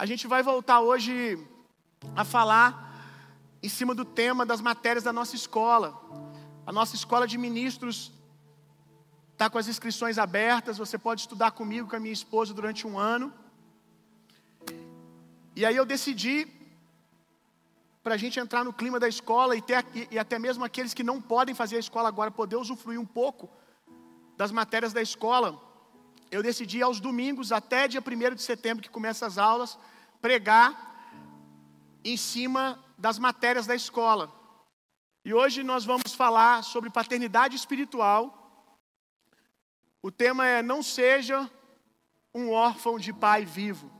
A gente vai voltar hoje a falar em cima do tema das matérias da nossa escola. A nossa escola de ministros está com as inscrições abertas. Você pode estudar comigo, com a minha esposa, durante um ano. E aí eu decidi, para a gente entrar no clima da escola e, ter, e até mesmo aqueles que não podem fazer a escola agora, poder usufruir um pouco das matérias da escola, eu decidi aos domingos, até dia 1 de setembro, que começa as aulas, pregar em cima das matérias da escola. E hoje nós vamos falar sobre paternidade espiritual. O tema é Não seja um órfão de pai vivo.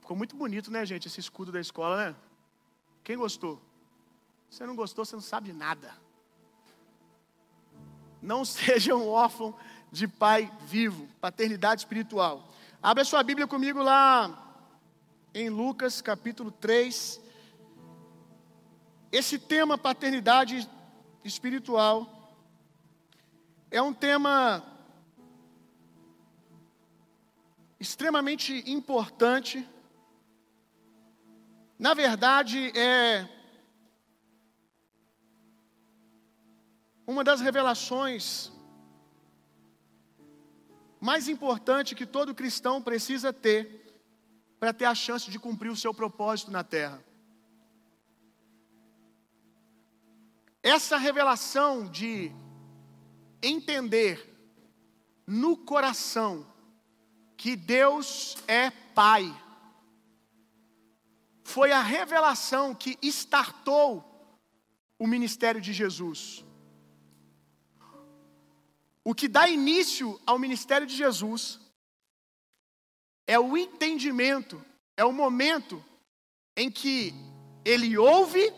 Ficou muito bonito, né, gente, esse escudo da escola, né? Quem gostou? Se você não gostou, você não sabe nada. Não seja um órfão de pai vivo, paternidade espiritual. Abra sua Bíblia comigo lá em Lucas capítulo 3. Esse tema paternidade espiritual é um tema extremamente importante. Na verdade, é uma das revelações mais importantes que todo cristão precisa ter para ter a chance de cumprir o seu propósito na terra. Essa revelação de entender no coração que Deus é Pai, foi a revelação que startou o ministério de Jesus. O que dá início ao ministério de Jesus é o entendimento, é o momento em que ele ouve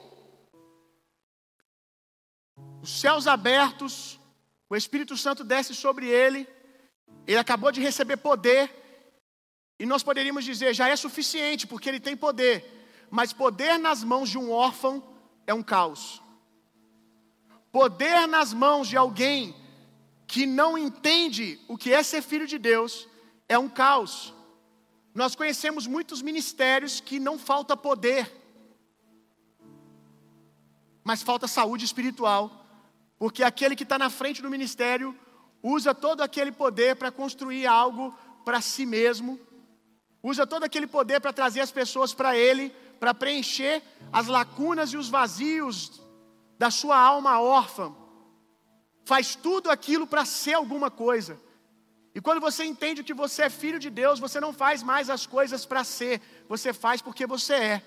os céus abertos, o Espírito Santo desce sobre ele, ele acabou de receber poder, e nós poderíamos dizer, já é suficiente, porque ele tem poder, mas poder nas mãos de um órfão é um caos. Poder nas mãos de alguém que não entende o que é ser filho de Deus é um caos. Nós conhecemos muitos ministérios que não falta poder, mas falta saúde espiritual. Porque aquele que está na frente do ministério usa todo aquele poder para construir algo para si mesmo, usa todo aquele poder para trazer as pessoas para ele, para preencher as lacunas e os vazios da sua alma órfã. Faz tudo aquilo para ser alguma coisa. E quando você entende que você é filho de Deus, você não faz mais as coisas para ser, você faz porque você é.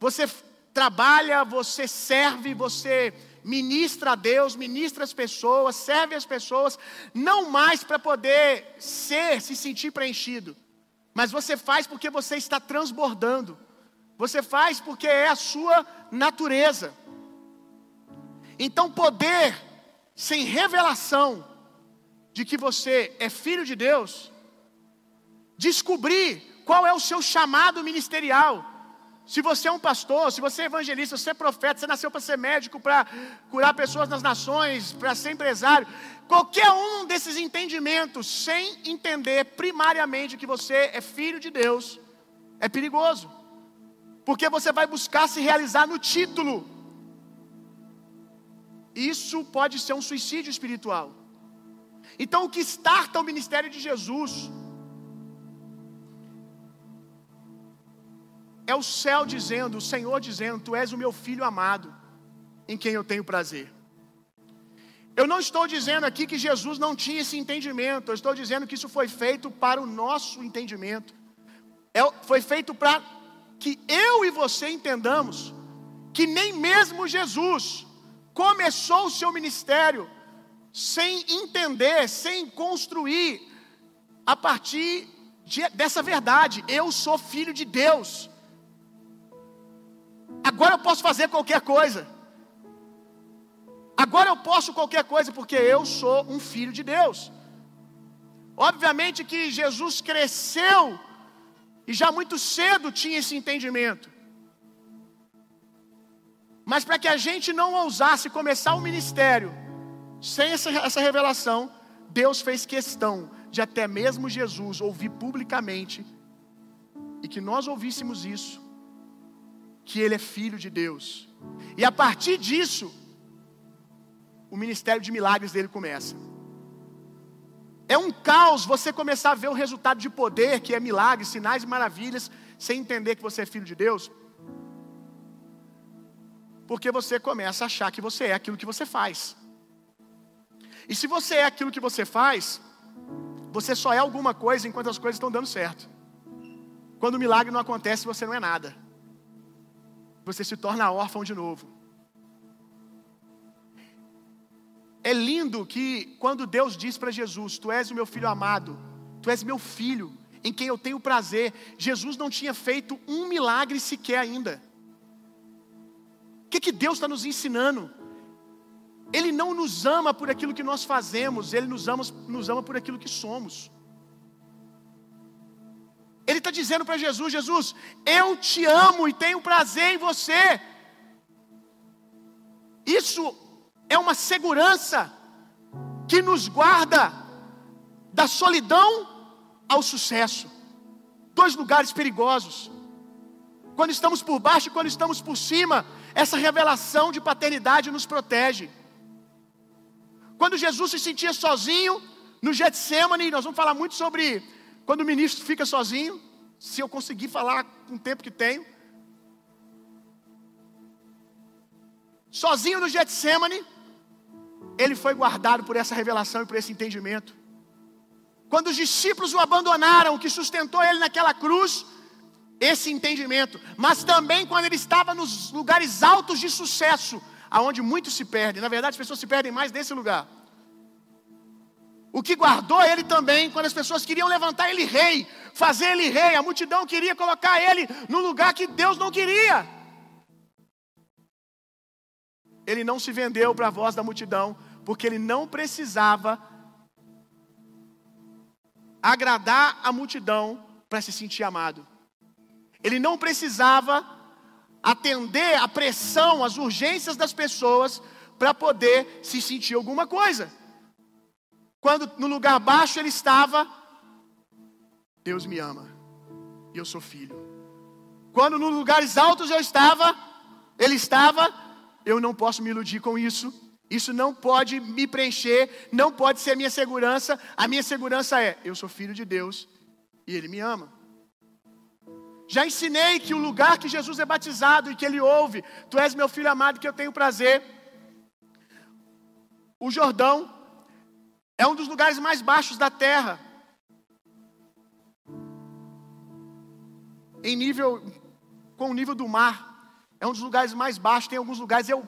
Você trabalha, você serve, você ministra a Deus, ministra as pessoas, serve as pessoas, não mais para poder ser, se sentir preenchido, mas você faz porque você está transbordando, você faz porque é a sua natureza. Então, poder sem revelação de que você é filho de Deus, descobrir qual é o seu chamado ministerial, se você é um pastor, se você é evangelista, se você é profeta, você nasceu para ser médico, para curar pessoas nas nações, para ser empresário, qualquer um desses entendimentos, sem entender primariamente que você é filho de Deus, é perigoso. Porque você vai buscar se realizar no título. Isso pode ser um suicídio espiritual. Então, o que starta o ministério de Jesus É o céu dizendo, o Senhor dizendo: Tu és o meu filho amado, em quem eu tenho prazer. Eu não estou dizendo aqui que Jesus não tinha esse entendimento, eu estou dizendo que isso foi feito para o nosso entendimento. É, foi feito para que eu e você entendamos que nem mesmo Jesus começou o seu ministério sem entender, sem construir a partir de, dessa verdade. Eu sou filho de Deus. Agora eu posso fazer qualquer coisa. Agora eu posso qualquer coisa porque eu sou um filho de Deus. Obviamente que Jesus cresceu e já muito cedo tinha esse entendimento. Mas para que a gente não ousasse começar o ministério sem essa, essa revelação, Deus fez questão de até mesmo Jesus ouvir publicamente e que nós ouvíssemos isso, que ele é filho de Deus. E a partir disso, o ministério de milagres dele começa. É um caos você começar a ver o resultado de poder, que é milagres, sinais e maravilhas, sem entender que você é filho de Deus. Porque você começa a achar que você é aquilo que você faz. E se você é aquilo que você faz, você só é alguma coisa enquanto as coisas estão dando certo. Quando o milagre não acontece, você não é nada. Você se torna órfão de novo. É lindo que quando Deus diz para Jesus: Tu és o meu filho amado, Tu és meu filho, em quem eu tenho prazer. Jesus não tinha feito um milagre sequer ainda. O que, que Deus está nos ensinando? Ele não nos ama por aquilo que nós fazemos, Ele nos ama, nos ama por aquilo que somos. Ele está dizendo para Jesus: Jesus, eu te amo e tenho prazer em você. Isso é uma segurança que nos guarda da solidão ao sucesso. Dois lugares perigosos. Quando estamos por baixo e quando estamos por cima, essa revelação de paternidade nos protege. Quando Jesus se sentia sozinho no Getsemane, nós vamos falar muito sobre quando o ministro fica sozinho, se eu conseguir falar com o tempo que tenho. Sozinho no Getsemane, ele foi guardado por essa revelação e por esse entendimento. Quando os discípulos o abandonaram, o que sustentou ele naquela cruz, esse entendimento. Mas também quando ele estava nos lugares altos de sucesso, aonde muitos se perdem. Na verdade, as pessoas se perdem mais nesse lugar. O que guardou ele também, quando as pessoas queriam levantar ele rei, fazer ele rei, a multidão queria colocar ele no lugar que Deus não queria. Ele não se vendeu para a voz da multidão, porque ele não precisava agradar a multidão para se sentir amado. Ele não precisava atender a pressão, as urgências das pessoas para poder se sentir alguma coisa. Quando no lugar baixo ele estava, Deus me ama e eu sou filho. Quando nos lugares altos eu estava, ele estava, eu não posso me iludir com isso. Isso não pode me preencher, não pode ser a minha segurança. A minha segurança é: eu sou filho de Deus e Ele me ama. Já ensinei que o lugar que Jesus é batizado e que Ele ouve, Tu és meu filho amado que eu tenho prazer. O Jordão é um dos lugares mais baixos da terra. Em nível, com o nível do mar. É um dos lugares mais baixos. Tem alguns lugares, eu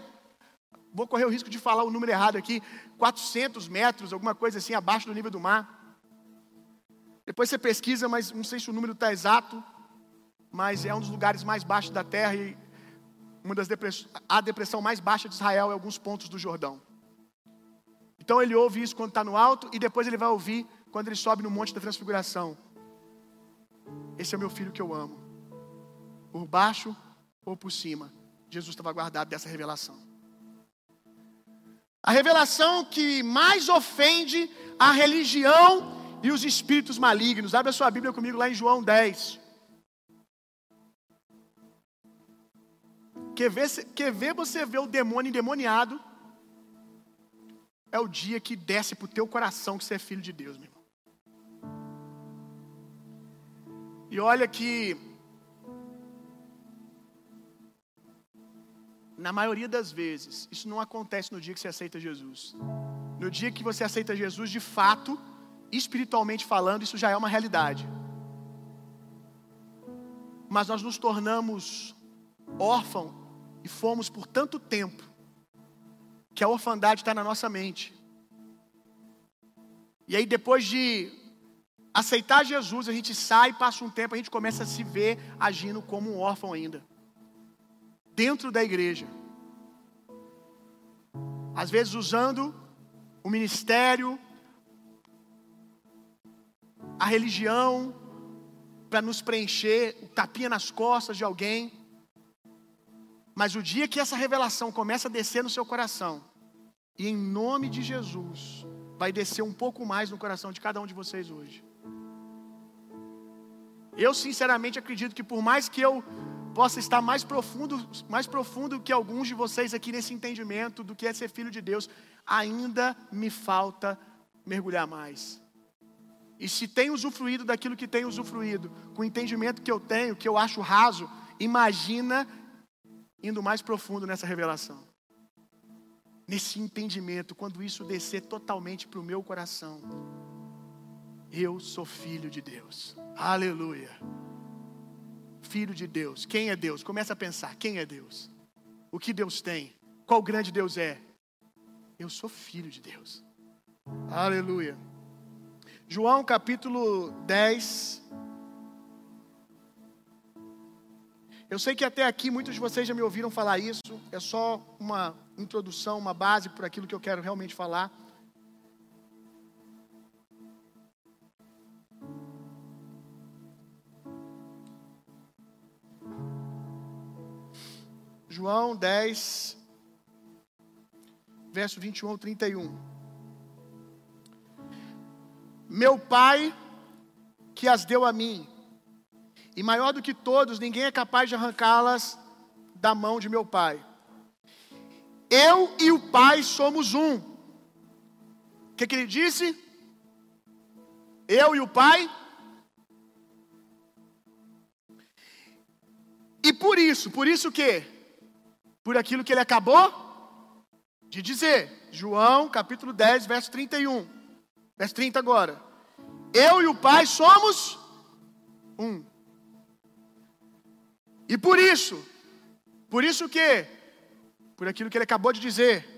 vou correr o risco de falar o número errado aqui, 400 metros, alguma coisa assim, abaixo do nível do mar. Depois você pesquisa, mas não sei se o número está exato, mas é um dos lugares mais baixos da terra e uma das depress... a depressão mais baixa de Israel é alguns pontos do Jordão. Então ele ouve isso quando está no alto e depois ele vai ouvir quando ele sobe no Monte da Transfiguração. Esse é o meu filho que eu amo. Por baixo ou por cima, Jesus estava guardado dessa revelação. A revelação que mais ofende a religião e os espíritos malignos. Abre a sua Bíblia comigo lá em João 10. Quer ver, quer ver você ver o demônio endemoniado? É o dia que desce para o teu coração que você é filho de Deus, meu irmão. E olha que na maioria das vezes, isso não acontece no dia que você aceita Jesus. No dia que você aceita Jesus, de fato, espiritualmente falando, isso já é uma realidade. Mas nós nos tornamos órfãos e fomos por tanto tempo que a orfandade está na nossa mente. E aí, depois de aceitar Jesus, a gente sai, passa um tempo, a gente começa a se ver agindo como um órfão ainda, dentro da igreja. Às vezes usando o ministério, a religião, para nos preencher, o tapinha nas costas de alguém. Mas o dia que essa revelação começa a descer no seu coração, e em nome de Jesus, vai descer um pouco mais no coração de cada um de vocês hoje. Eu sinceramente acredito que por mais que eu possa estar mais profundo, mais profundo que alguns de vocês aqui nesse entendimento do que é ser filho de Deus, ainda me falta mergulhar mais. E se tem usufruído daquilo que tem usufruído, com o entendimento que eu tenho, que eu acho raso, imagina indo mais profundo nessa revelação. Nesse entendimento, quando isso descer totalmente para o meu coração, eu sou filho de Deus. Aleluia. Filho de Deus. Quem é Deus? Começa a pensar: quem é Deus? O que Deus tem? Qual grande Deus é? Eu sou filho de Deus. Aleluia. João capítulo 10. Eu sei que até aqui muitos de vocês já me ouviram falar isso, é só uma introdução, uma base por aquilo que eu quero realmente falar. João 10, verso 21 ao 31. Meu Pai que as deu a mim, e maior do que todos, ninguém é capaz de arrancá-las da mão de meu Pai. Eu e o Pai somos um. O que, que ele disse? Eu e o Pai. E por isso, por isso que? Por aquilo que ele acabou de dizer. João capítulo 10, verso 31. Verso 30 agora. Eu e o Pai somos um. E por isso, por isso que, por aquilo que ele acabou de dizer,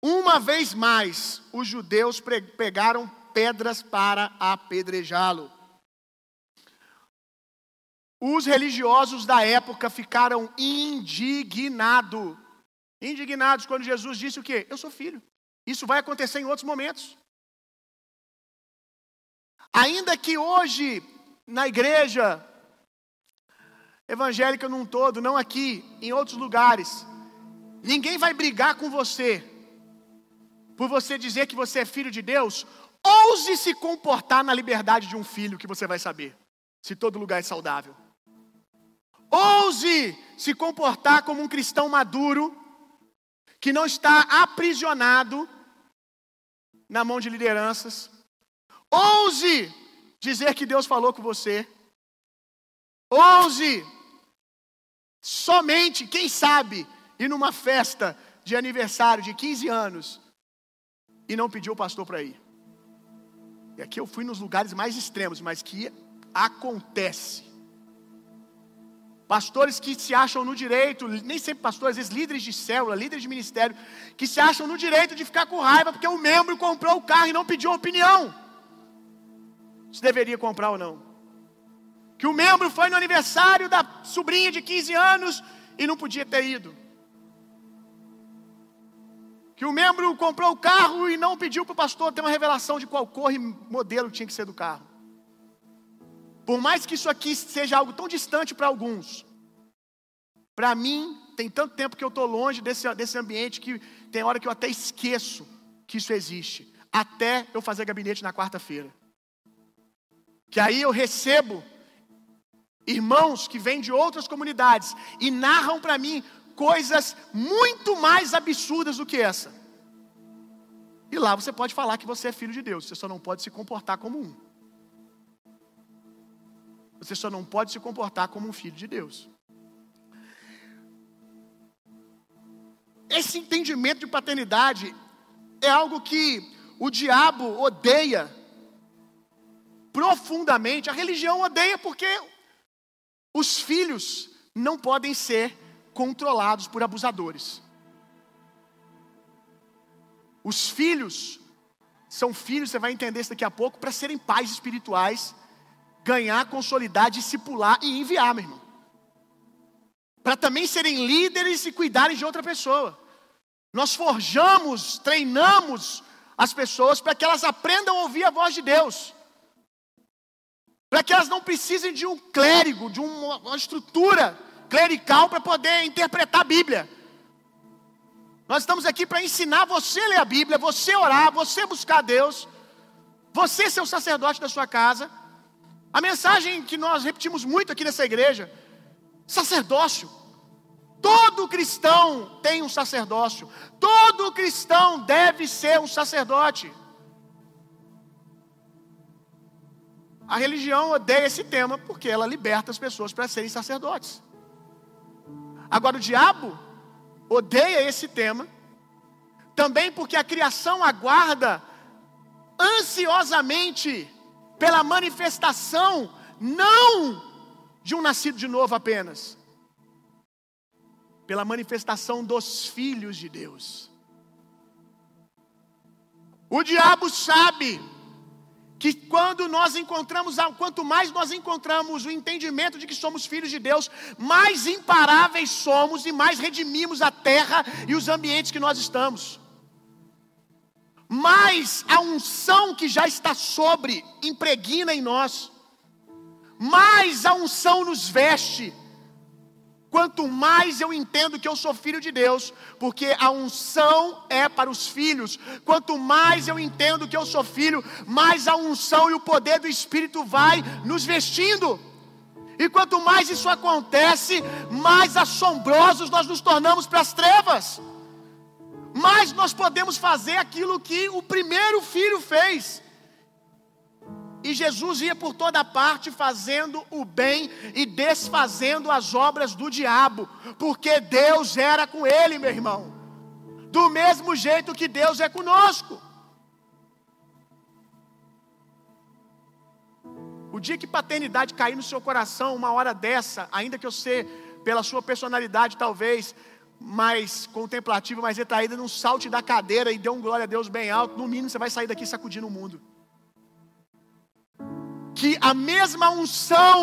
uma vez mais os judeus pegaram pedras para apedrejá-lo. Os religiosos da época ficaram indignados. Indignados quando Jesus disse o quê? Eu sou filho. Isso vai acontecer em outros momentos. Ainda que hoje, na igreja evangélica num todo, não aqui, em outros lugares, ninguém vai brigar com você por você dizer que você é filho de Deus. Ouse se comportar na liberdade de um filho, que você vai saber se todo lugar é saudável. Ouse se comportar como um cristão maduro, que não está aprisionado na mão de lideranças Ouse dizer que Deus falou com você. Ouse somente, quem sabe, ir numa festa de aniversário de 15 anos e não pedir o pastor para ir. E aqui eu fui nos lugares mais extremos, mas que acontece. Pastores que se acham no direito, nem sempre pastores, às vezes líderes de célula, líderes de ministério, que se acham no direito de ficar com raiva porque o membro comprou o carro e não pediu opinião se deveria comprar ou não. Que o membro foi no aniversário da sobrinha de 15 anos e não podia ter ido. Que o membro comprou o carro e não pediu para o pastor ter uma revelação de qual cor e modelo tinha que ser do carro. Por mais que isso aqui seja algo tão distante para alguns, para mim, tem tanto tempo que eu estou longe desse, desse ambiente que tem hora que eu até esqueço que isso existe. Até eu fazer gabinete na quarta-feira. Que aí eu recebo irmãos que vêm de outras comunidades e narram para mim coisas muito mais absurdas do que essa. E lá você pode falar que você é filho de Deus, você só não pode se comportar como um. Você só não pode se comportar como um filho de Deus. Esse entendimento de paternidade é algo que o diabo odeia profundamente. A religião odeia porque os filhos não podem ser controlados por abusadores. Os filhos são filhos, você vai entender isso daqui a pouco, para serem pais espirituais, ganhar, consolidar, discipular e enviar, meu irmão. Para também serem líderes e cuidarem de outra pessoa. Nós forjamos, treinamos as pessoas para que elas aprendam a ouvir a voz de Deus para que elas não precisem de um clérigo, de uma estrutura clerical para poder interpretar a Bíblia. Nós estamos aqui para ensinar você a ler a Bíblia, você orar, você buscar Deus, você ser o sacerdote da sua casa. A mensagem que nós repetimos muito aqui nessa igreja: sacerdócio. Todo cristão tem um sacerdócio. Todo cristão deve ser um sacerdote. A religião odeia esse tema porque ela liberta as pessoas para serem sacerdotes. Agora, o diabo odeia esse tema, também porque a criação aguarda ansiosamente pela manifestação, não de um nascido de novo apenas, pela manifestação dos filhos de Deus. O diabo sabe que quando nós encontramos, quanto mais nós encontramos o entendimento de que somos filhos de Deus, mais imparáveis somos e mais redimimos a terra e os ambientes que nós estamos. Mais a unção que já está sobre impregna em nós, mais a unção nos veste, Quanto mais eu entendo que eu sou filho de Deus, porque a unção é para os filhos. Quanto mais eu entendo que eu sou filho, mais a unção e o poder do Espírito vai nos vestindo. E quanto mais isso acontece, mais assombrosos nós nos tornamos para as trevas. Mais nós podemos fazer aquilo que o primeiro filho fez e Jesus ia por toda parte fazendo o bem e desfazendo as obras do diabo, porque Deus era com ele, meu irmão. Do mesmo jeito que Deus é conosco. O dia que paternidade cair no seu coração, uma hora dessa, ainda que eu seja pela sua personalidade talvez mais contemplativa, mais retraída, não salte da cadeira e dê um glória a Deus bem alto, no mínimo você vai sair daqui sacudindo o mundo que a mesma unção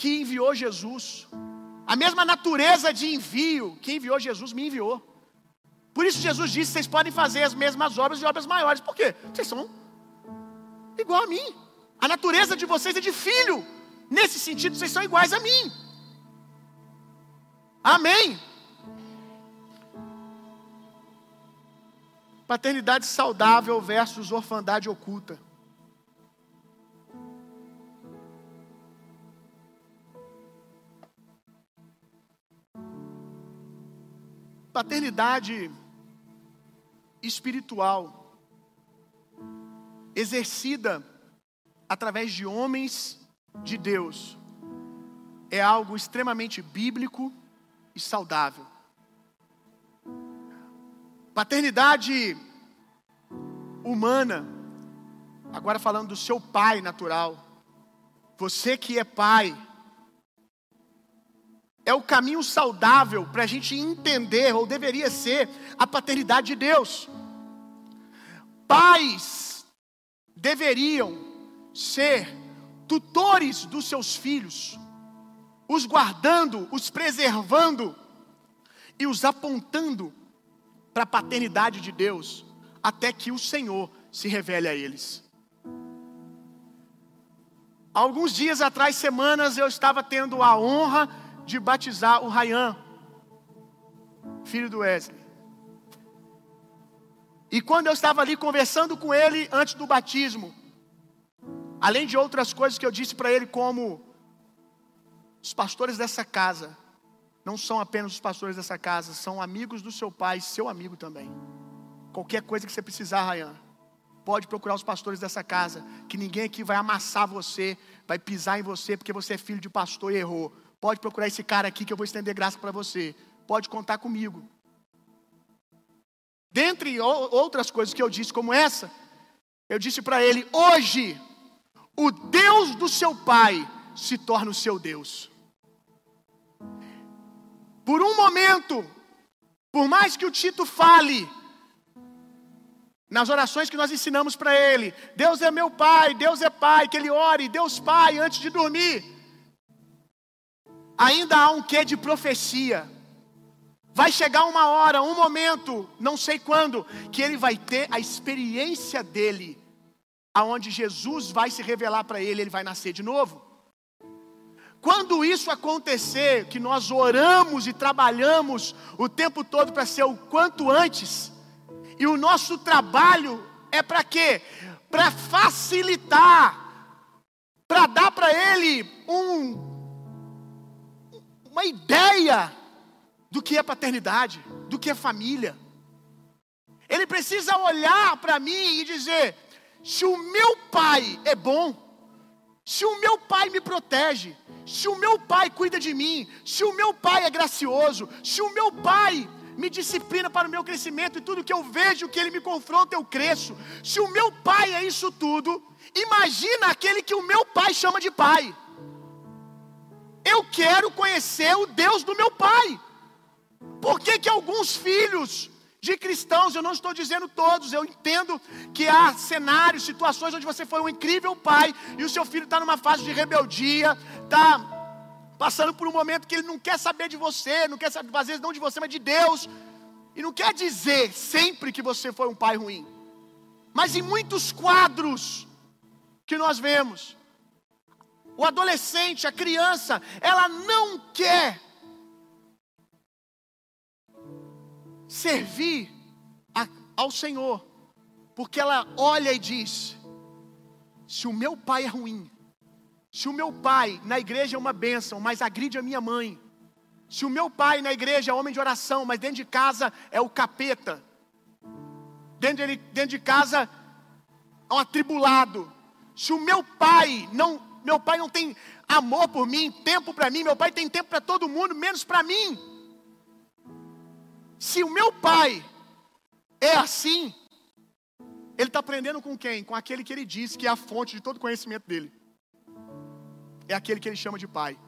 que enviou Jesus, a mesma natureza de envio que enviou Jesus me enviou. Por isso Jesus disse: vocês podem fazer as mesmas obras e obras maiores. Por quê? Vocês são igual a mim. A natureza de vocês é de filho. Nesse sentido, vocês são iguais a mim. Amém. Paternidade saudável versus orfandade oculta. Paternidade espiritual, exercida através de homens de Deus, é algo extremamente bíblico e saudável. Paternidade humana, agora falando do seu pai natural, você que é pai, é o caminho saudável para a gente entender, ou deveria ser, a paternidade de Deus. Pais deveriam ser tutores dos seus filhos, os guardando, os preservando e os apontando para a paternidade de Deus, até que o Senhor se revele a eles. Alguns dias atrás, semanas, eu estava tendo a honra de batizar o Rayan, filho do Wesley. E quando eu estava ali conversando com ele antes do batismo, além de outras coisas que eu disse para ele, como os pastores dessa casa não são apenas os pastores dessa casa, são amigos do seu pai, seu amigo também. Qualquer coisa que você precisar, Rayan, pode procurar os pastores dessa casa, que ninguém aqui vai amassar você, vai pisar em você porque você é filho de pastor e errou. Pode procurar esse cara aqui que eu vou estender graça para você. Pode contar comigo. Dentre outras coisas que eu disse, como essa, eu disse para ele: hoje, o Deus do seu pai se torna o seu Deus. Por um momento, por mais que o Tito fale, nas orações que nós ensinamos para ele, Deus é meu pai, Deus é pai, que ele ore, Deus pai, antes de dormir. Ainda há um quê de profecia. Vai chegar uma hora, um momento, não sei quando, que ele vai ter a experiência dele, aonde Jesus vai se revelar para ele, ele vai nascer de novo. Quando isso acontecer, que nós oramos e trabalhamos o tempo todo para ser o quanto antes, e o nosso trabalho é para quê? Para facilitar, para dar para ele um, uma ideia do que é paternidade, do que é família. Ele precisa olhar para mim e dizer: se o meu pai é bom, se o meu pai me protege, se o meu pai cuida de mim, se o meu pai é gracioso, se o meu pai me disciplina para o meu crescimento e tudo que eu vejo que ele me confronta eu cresço. Se o meu pai é isso tudo, imagina aquele que o meu pai chama de pai. Eu quero conhecer o Deus do meu pai. Por que, que alguns filhos de cristãos, eu não estou dizendo todos, eu entendo que há cenários, situações onde você foi um incrível pai e o seu filho está numa fase de rebeldia, está passando por um momento que ele não quer saber de você, não quer saber, às vezes não de você, mas de Deus, e não quer dizer sempre que você foi um pai ruim, mas em muitos quadros que nós vemos, o adolescente, a criança, ela não quer servir a, ao Senhor, porque ela olha e diz: se o meu pai é ruim, se o meu pai na igreja é uma bênção, mas agride a minha mãe, se o meu pai na igreja é homem de oração, mas dentro de casa é o capeta, dentro de, dentro de casa é um atribulado, se o meu pai não, meu pai não tem amor por mim, tempo para mim, meu pai tem tempo para todo mundo, menos para mim. Se o meu pai é assim, ele está aprendendo com quem? Com aquele que ele diz que é a fonte de todo conhecimento dele. É aquele que ele chama de pai.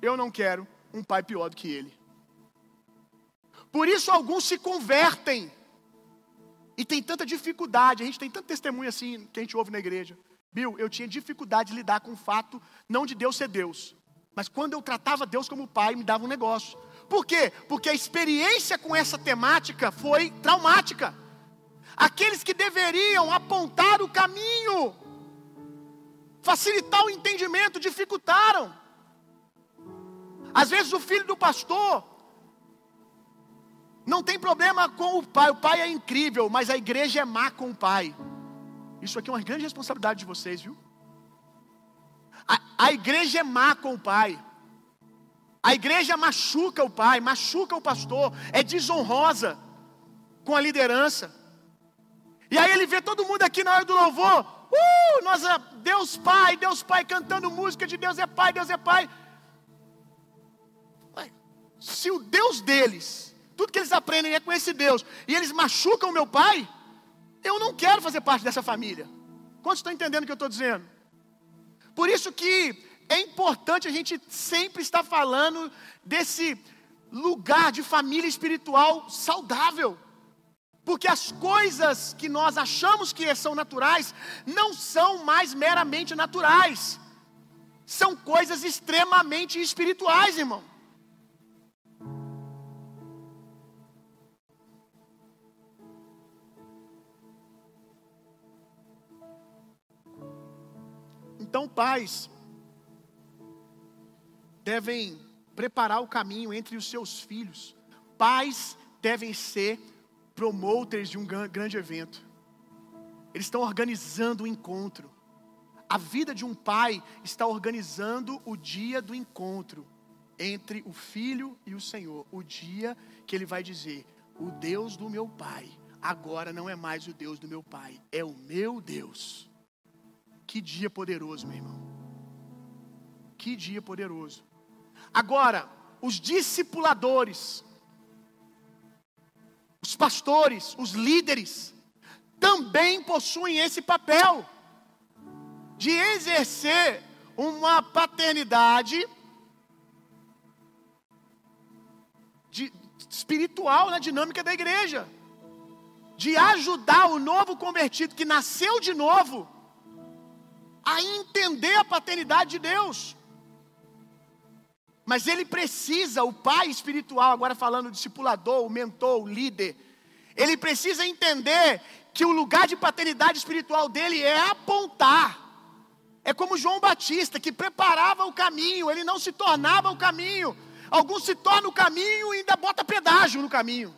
Eu não quero um pai pior do que ele. Por isso alguns se convertem. E tem tanta dificuldade, a gente tem tanto testemunho assim que a gente ouve na igreja. Bill, eu tinha dificuldade de lidar com o fato não de Deus ser Deus, mas quando eu tratava Deus como pai, me dava um negócio. Por quê? Porque a experiência com essa temática foi traumática. Aqueles que deveriam apontar o caminho, facilitar o entendimento, dificultaram. Às vezes o filho do pastor não tem problema com o pai, o pai é incrível, mas a igreja é má com o pai. Isso aqui é uma grande responsabilidade de vocês, viu? A, a igreja é má com o pai. A igreja machuca o pai, machuca o pastor, é desonrosa com a liderança. E aí ele vê todo mundo aqui na hora do louvor, uh, nós, Deus Pai, Deus Pai cantando música de Deus é Pai, Deus é Pai. Se o Deus deles, tudo que eles aprendem é com esse Deus, e eles machucam o meu pai, eu não quero fazer parte dessa família. Quantos estão entendendo o que eu estou dizendo? Por isso que é importante a gente sempre estar falando desse lugar de família espiritual saudável. Porque as coisas que nós achamos que são naturais não são mais meramente naturais. São coisas extremamente espirituais, irmão. Então, pais, devem preparar o caminho entre os seus filhos. Pais devem ser promoters de um grande evento. Eles estão organizando o encontro. A vida de um pai está organizando o dia do encontro entre o filho e o Senhor. O dia que ele vai dizer: O Deus do meu pai agora não é mais o Deus do meu pai, é o meu Deus. Que dia poderoso, meu irmão. Que dia poderoso. Agora, os discipuladores, os pastores, os líderes, também possuem esse papel de exercer uma paternidade de, espiritual na dinâmica da igreja, de ajudar o novo convertido que nasceu de novo a entender a paternidade de Deus. Mas ele precisa, o pai espiritual, agora falando o discipulador, o mentor, o líder, ele precisa entender que o lugar de paternidade espiritual dele é apontar É como João Batista, que preparava o caminho, ele não se tornava o caminho. Alguns se tornam o caminho e ainda bota pedágio no caminho.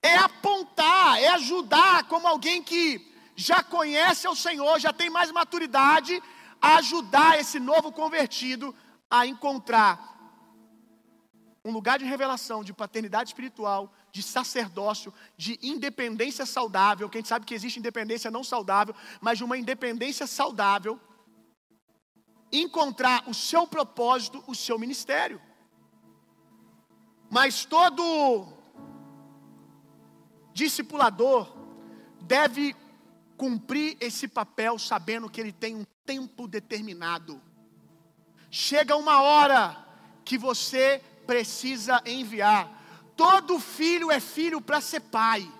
É apontar, é ajudar como alguém que já conhece ao Senhor, já tem mais maturidade, ajudar esse novo convertido a encontrar um lugar de revelação, de paternidade espiritual, de sacerdócio, de independência saudável. Quem sabe que existe independência não saudável, mas de uma independência saudável. Encontrar o seu propósito, o seu ministério. Mas todo discipulador deve cumprir esse papel sabendo que ele tem um tempo determinado. Chega uma hora que você precisa enviar. Todo filho é filho para ser pai.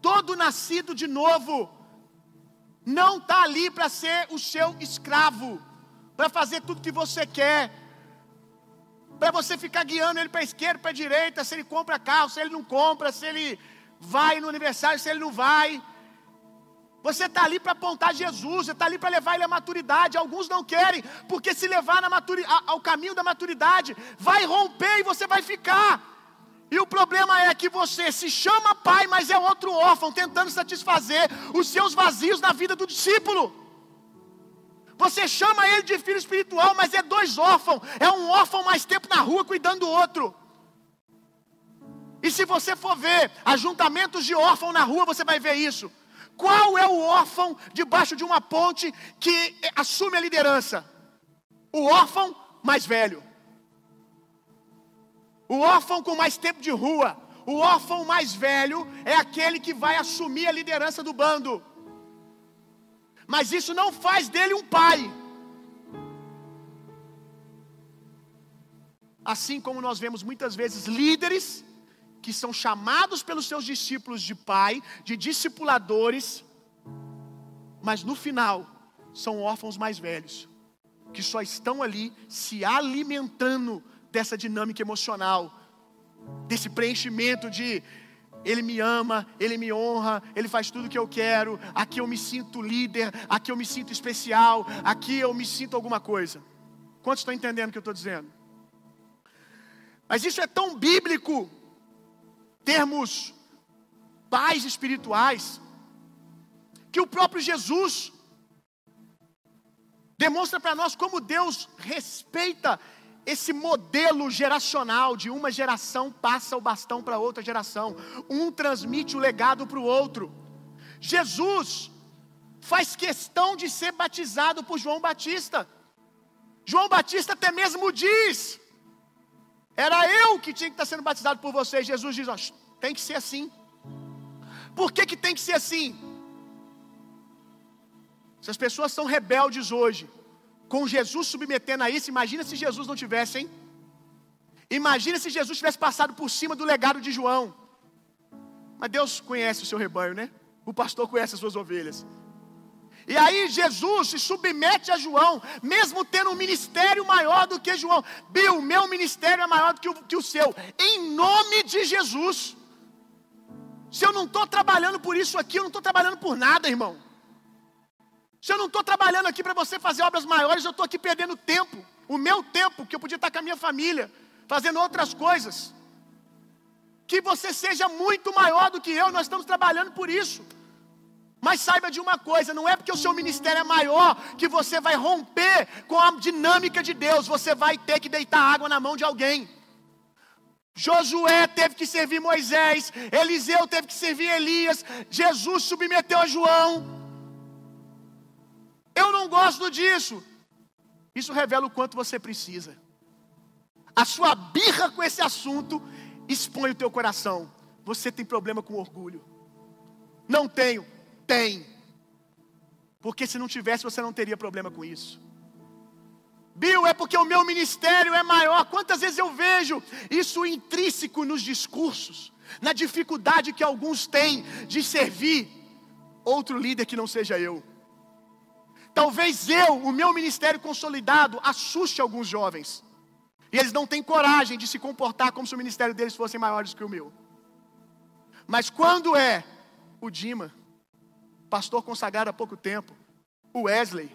Todo nascido de novo não está ali para ser o seu escravo, para fazer tudo que você quer, para você ficar guiando ele para esquerda, para direita, se ele compra carro, se ele não compra, se ele vai no aniversário, se ele não vai. Você está ali para apontar Jesus, você está ali para levar ele à maturidade. Alguns não querem, porque se levar ao caminho da maturidade, vai romper e você vai ficar. E o problema é que você se chama pai, mas é outro órfão, tentando satisfazer os seus vazios na vida do discípulo. Você chama ele de filho espiritual, mas é dois órfãos. É um órfão mais tempo na rua cuidando do outro. E se você for ver ajuntamentos de órfão na rua, você vai ver isso. Qual é o órfão debaixo de uma ponte que assume a liderança? O órfão mais velho. O órfão com mais tempo de rua. O órfão mais velho é aquele que vai assumir a liderança do bando. Mas isso não faz dele um pai. Assim como nós vemos muitas vezes líderes que são chamados pelos seus discípulos de pai, de discipuladores, mas no final são órfãos mais velhos, que só estão ali se alimentando dessa dinâmica emocional, desse preenchimento de ele me ama, ele me honra, ele faz tudo o que eu quero, aqui eu me sinto líder, aqui eu me sinto especial, aqui eu me sinto alguma coisa. Quantos estão entendendo o que eu estou dizendo? Mas isso é tão bíblico termos pais espirituais, que o próprio Jesus demonstra para nós como Deus respeita esse modelo geracional de uma geração passa o bastão para outra geração, um transmite o legado para o outro. Jesus faz questão de ser batizado por João Batista. João Batista até mesmo diz: era eu que tinha que estar sendo batizado por vocês. Jesus diz: tem que ser assim. Por que, que tem que ser assim? Se as pessoas são rebeldes hoje, com Jesus submetendo a isso, imagina se Jesus não tivesse, hein? Imagina se Jesus tivesse passado por cima do legado de João. Mas Deus conhece o seu rebanho, né? O pastor conhece as suas ovelhas. E aí Jesus se submete a João, mesmo tendo um ministério maior do que João. Bill, meu ministério é maior do que o, que o seu. Em nome de Jesus. Se eu não estou trabalhando por isso aqui, eu não estou trabalhando por nada, irmão. Se eu não estou trabalhando aqui para você fazer obras maiores, eu estou aqui perdendo tempo. O meu tempo, que eu podia estar com a minha família, fazendo outras coisas. Que você seja muito maior do que eu, nós estamos trabalhando por isso. Mas saiba de uma coisa: não é porque o seu ministério é maior que você vai romper com a dinâmica de Deus, você vai ter que deitar água na mão de alguém. Josué teve que servir Moisés, Eliseu teve que servir Elias, Jesus submeteu a João. Eu não gosto disso. Isso revela o quanto você precisa. A sua birra com esse assunto expõe o teu coração. Você tem problema com orgulho. Não tenho. Tem. Porque se não tivesse, você não teria problema com isso. Bill, é porque o meu ministério é maior. Quantas vezes eu vejo isso intrínseco nos discursos, na dificuldade que alguns têm de servir outro líder que não seja eu. Talvez eu, o meu ministério consolidado, assuste alguns jovens. E eles não têm coragem de se comportar como se o ministério deles fosse maior do que o meu. Mas quando é o Dima, pastor consagrado há pouco tempo, o Wesley.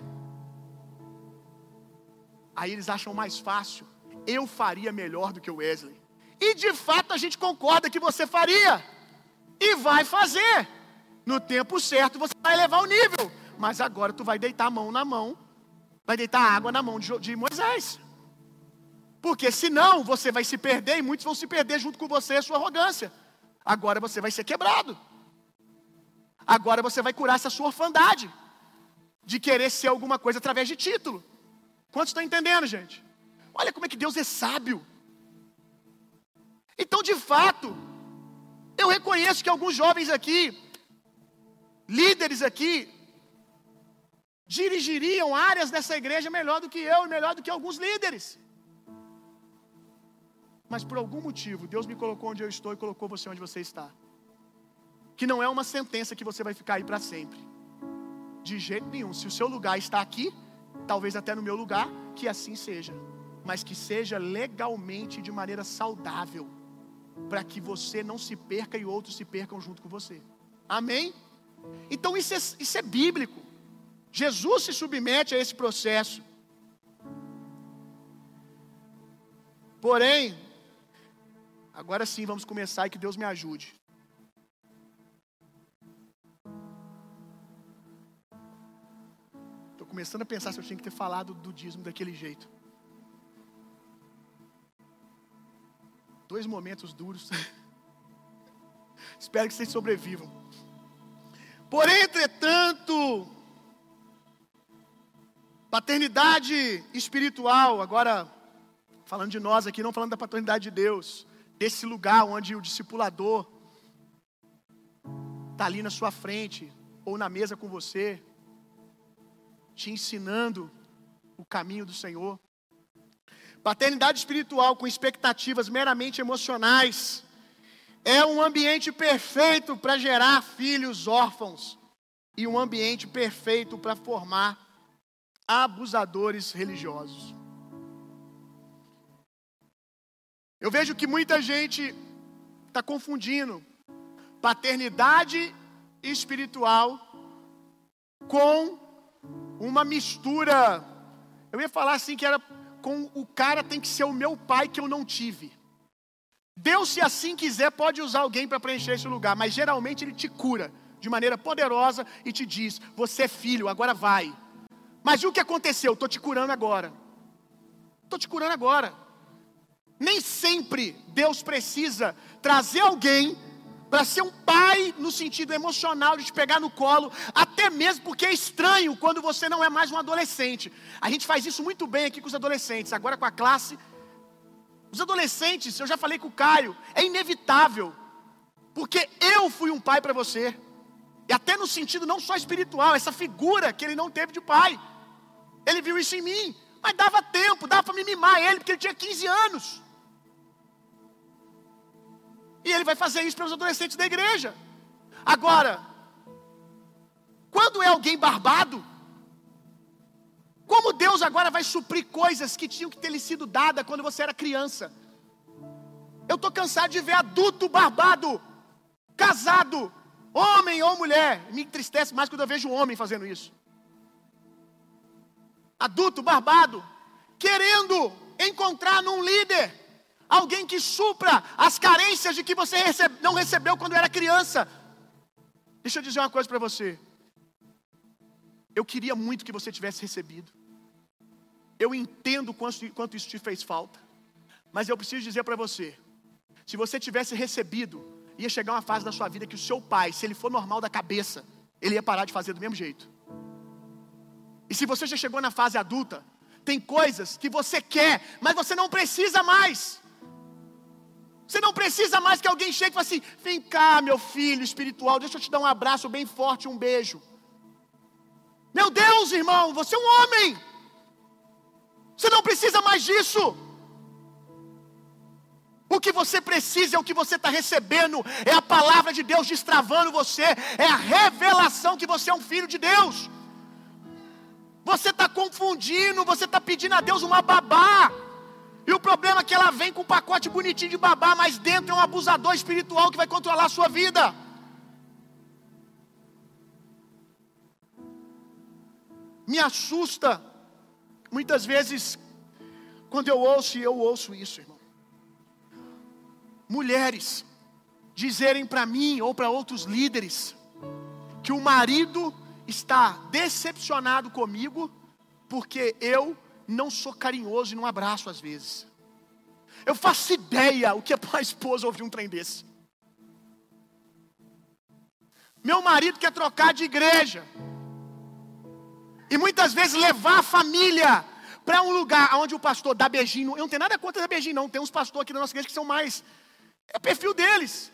Aí eles acham mais fácil. Eu faria melhor do que o Wesley. E de fato a gente concorda que você faria. E vai fazer. No tempo certo você vai elevar o nível. Mas agora tu vai deitar a mão na mão. Vai deitar água na mão de, Moisés. Porque senão você vai se perder e muitos vão se perder junto com você a sua arrogância. Agora você vai ser quebrado. Agora você vai curar essa sua orfandade de querer ser alguma coisa através de título. Quantos estão entendendo, gente? Olha como é que Deus é sábio. Então, de fato, eu reconheço que alguns jovens aqui, líderes aqui, dirigiriam áreas dessa igreja melhor do que eu e melhor do que alguns líderes. Mas por algum motivo, Deus me colocou onde eu estou e colocou você onde você está. Que não é uma sentença que você vai ficar aí para sempre. De jeito nenhum. Se o seu lugar está aqui, talvez até no meu lugar, que assim seja. Mas que seja legalmente de maneira saudável. Para que você não se perca e outros se percam junto com você. Amém? Então isso é, isso é bíblico. Jesus se submete a esse processo. Porém, Agora sim, vamos começar e que Deus me ajude. Começando a pensar se eu tinha que ter falado do dízimo daquele jeito. Dois momentos duros. Espero que vocês sobrevivam. Porém, entretanto, paternidade espiritual, agora falando de nós aqui, não falando da paternidade de Deus desse lugar onde o discipulador está ali na sua frente, ou na mesa com você, te ensinando o caminho do Senhor. Paternidade espiritual com expectativas meramente emocionais é um ambiente perfeito para gerar filhos órfãos e um ambiente perfeito para formar abusadores religiosos. Eu vejo que muita gente está confundindo paternidade espiritual com uma mistura. Eu ia falar assim que era com o cara tem que ser o meu pai que eu não tive. Deus, se assim quiser, pode usar alguém para preencher esse lugar, mas geralmente ele te cura de maneira poderosa e te diz: Você é filho, agora vai. Mas e o que aconteceu? Estou te curando agora. Estou te curando agora. Nem sempre Deus precisa trazer alguém para ser um pai no sentido emocional de te pegar no colo, até mesmo porque é estranho quando você não é mais um adolescente. A gente faz isso muito bem aqui com os adolescentes, agora com a classe. Os adolescentes, eu já falei com o Caio, é inevitável, porque eu fui um pai para você, e até no sentido não só espiritual, essa figura que ele não teve de pai, ele viu isso em mim, mas dava tempo, dava para me mimar ele, porque ele tinha 15 anos. E ele vai fazer isso pelos adolescentes da igreja. Agora, quando é alguém barbado, como Deus agora vai suprir coisas que tinham que ter lhe sido dadas quando você era criança? Eu estou cansado de ver adulto barbado, casado, homem ou mulher. Me entristece mais quando eu vejo um homem fazendo isso. Adulto barbado, querendo encontrar num líder alguém que supra as carências de que você recebe, não recebeu quando era criança. Deixa eu dizer uma coisa para você. Eu queria muito que você tivesse recebido. Eu entendo quanto, quanto isso te fez falta. Mas eu preciso dizer para você: se você tivesse recebido, ia chegar uma fase da sua vida que o seu pai, se ele for normal da cabeça, ele ia parar de fazer do mesmo jeito. E se você já chegou na fase adulta, tem coisas que você quer, mas você não precisa mais. Você não precisa mais que alguém chegue e fale assim: vem cá, meu filho espiritual, deixa eu te dar um abraço bem forte, um beijo. Meu Deus, irmão, você é um homem. Você não precisa mais disso. O que você precisa é o que você está recebendo, é a palavra de Deus destravando você, é a revelação que você é um filho de Deus. Você está confundindo, você está pedindo a Deus uma babá. E o problema é que ela vem com um pacote bonitinho de babá, mas dentro é um abusador espiritual que vai controlar a sua vida. Me assusta, muitas vezes, quando eu ouço, e eu ouço isso, irmão. Mulheres dizerem para mim ou para outros líderes que o marido está decepcionado comigo porque eu não sou carinhoso e não abraço às vezes. Eu faço ideia o que é para a esposa ouvir um trem desse. Meu marido quer trocar de igreja. E muitas vezes levar a família para um lugar onde o pastor dá beijinho. Eu não tenho nada contra dar beijinho, não. Tem uns pastores aqui da nossa igreja que são mais. É perfil deles.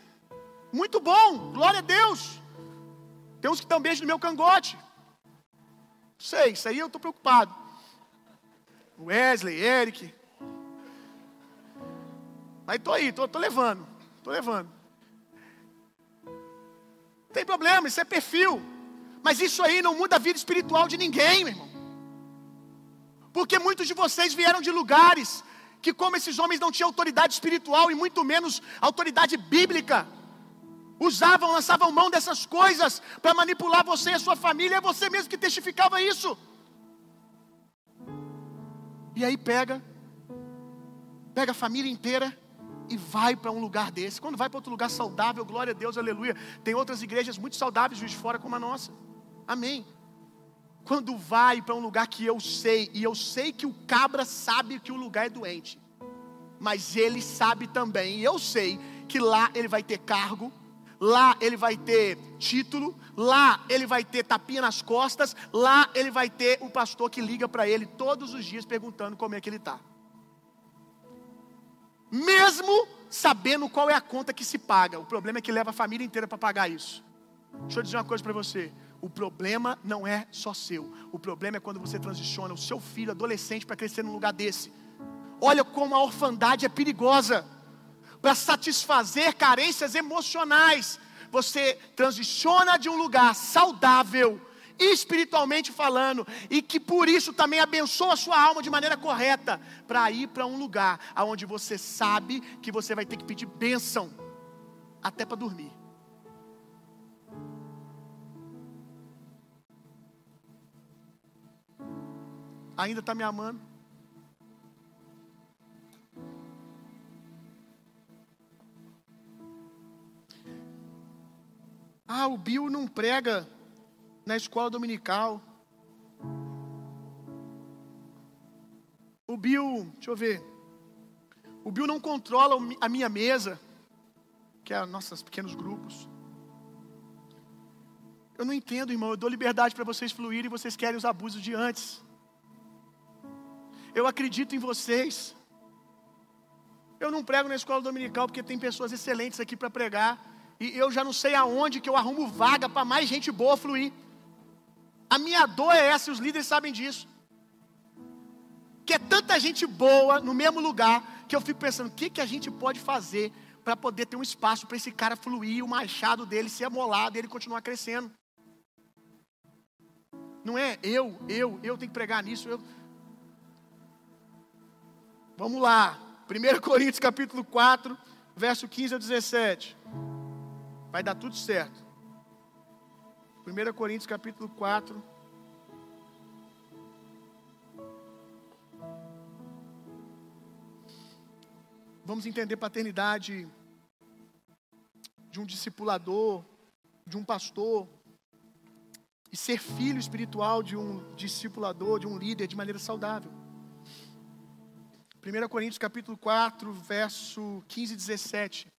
Muito bom, glória a Deus. Tem uns que dão beijo no meu cangote. Sei, isso aí eu estou preocupado. Wesley, Eric. Mas estou aí, estou levando. Estou levando. Não tem problema, isso é perfil. Mas isso aí não muda a vida espiritual de ninguém, meu irmão. Porque muitos de vocês vieram de lugares que, como esses homens não tinham autoridade espiritual e muito menos autoridade bíblica, usavam, lançavam mão dessas coisas para manipular você e a sua família, é você mesmo que testificava isso. E aí pega, pega a família inteira e vai para um lugar desse. Quando vai para outro lugar saudável, glória a Deus, aleluia. Tem outras igrejas muito saudáveis de fora como a nossa. Amém. Quando vai para um lugar que eu sei, e eu sei que o cabra sabe que o lugar é doente, mas ele sabe também, e eu sei que lá ele vai ter cargo, lá ele vai ter título, lá ele vai ter tapinha nas costas, lá ele vai ter um pastor que liga para ele todos os dias perguntando como é que ele está. Mesmo sabendo qual é a conta que se paga, o problema é que leva a família inteira para pagar isso. Deixa eu dizer uma coisa para você. O problema não é só seu. O problema é quando você transiciona o seu filho adolescente para crescer num lugar desse. Olha como a orfandade é perigosa. Para satisfazer carências emocionais, você transiciona de um lugar saudável, espiritualmente falando, e que por isso também abençoa a sua alma de maneira correta, para ir para um lugar onde você sabe que você vai ter que pedir bênção até para dormir. ainda está me amando. Ah, o Bill não prega na escola dominical. O Bill, deixa eu ver. O Bill não controla a minha mesa, que é nossos pequenos grupos. Eu não entendo, irmão. Eu dou liberdade para vocês fluírem e vocês querem os abusos de antes. Eu acredito em vocês. Eu não prego na escola dominical porque tem pessoas excelentes aqui para pregar. E eu já não sei aonde que eu arrumo vaga para mais gente boa fluir. A minha dor é essa, e os líderes sabem disso. Que é tanta gente boa no mesmo lugar que eu fico pensando, o que, que a gente pode fazer para poder ter um espaço para esse cara fluir, o machado dele ser amolado e ele continuar crescendo. Não é eu, eu, eu tenho que pregar nisso. Eu, Vamos lá. 1 Coríntios capítulo 4, verso 15 a 17. Vai dar tudo certo. 1 Coríntios capítulo 4. Vamos entender paternidade de um discipulador, de um pastor, e ser filho espiritual de um discipulador, de um líder de maneira saudável. 1 Coríntios capítulo 4, verso 15 e 17.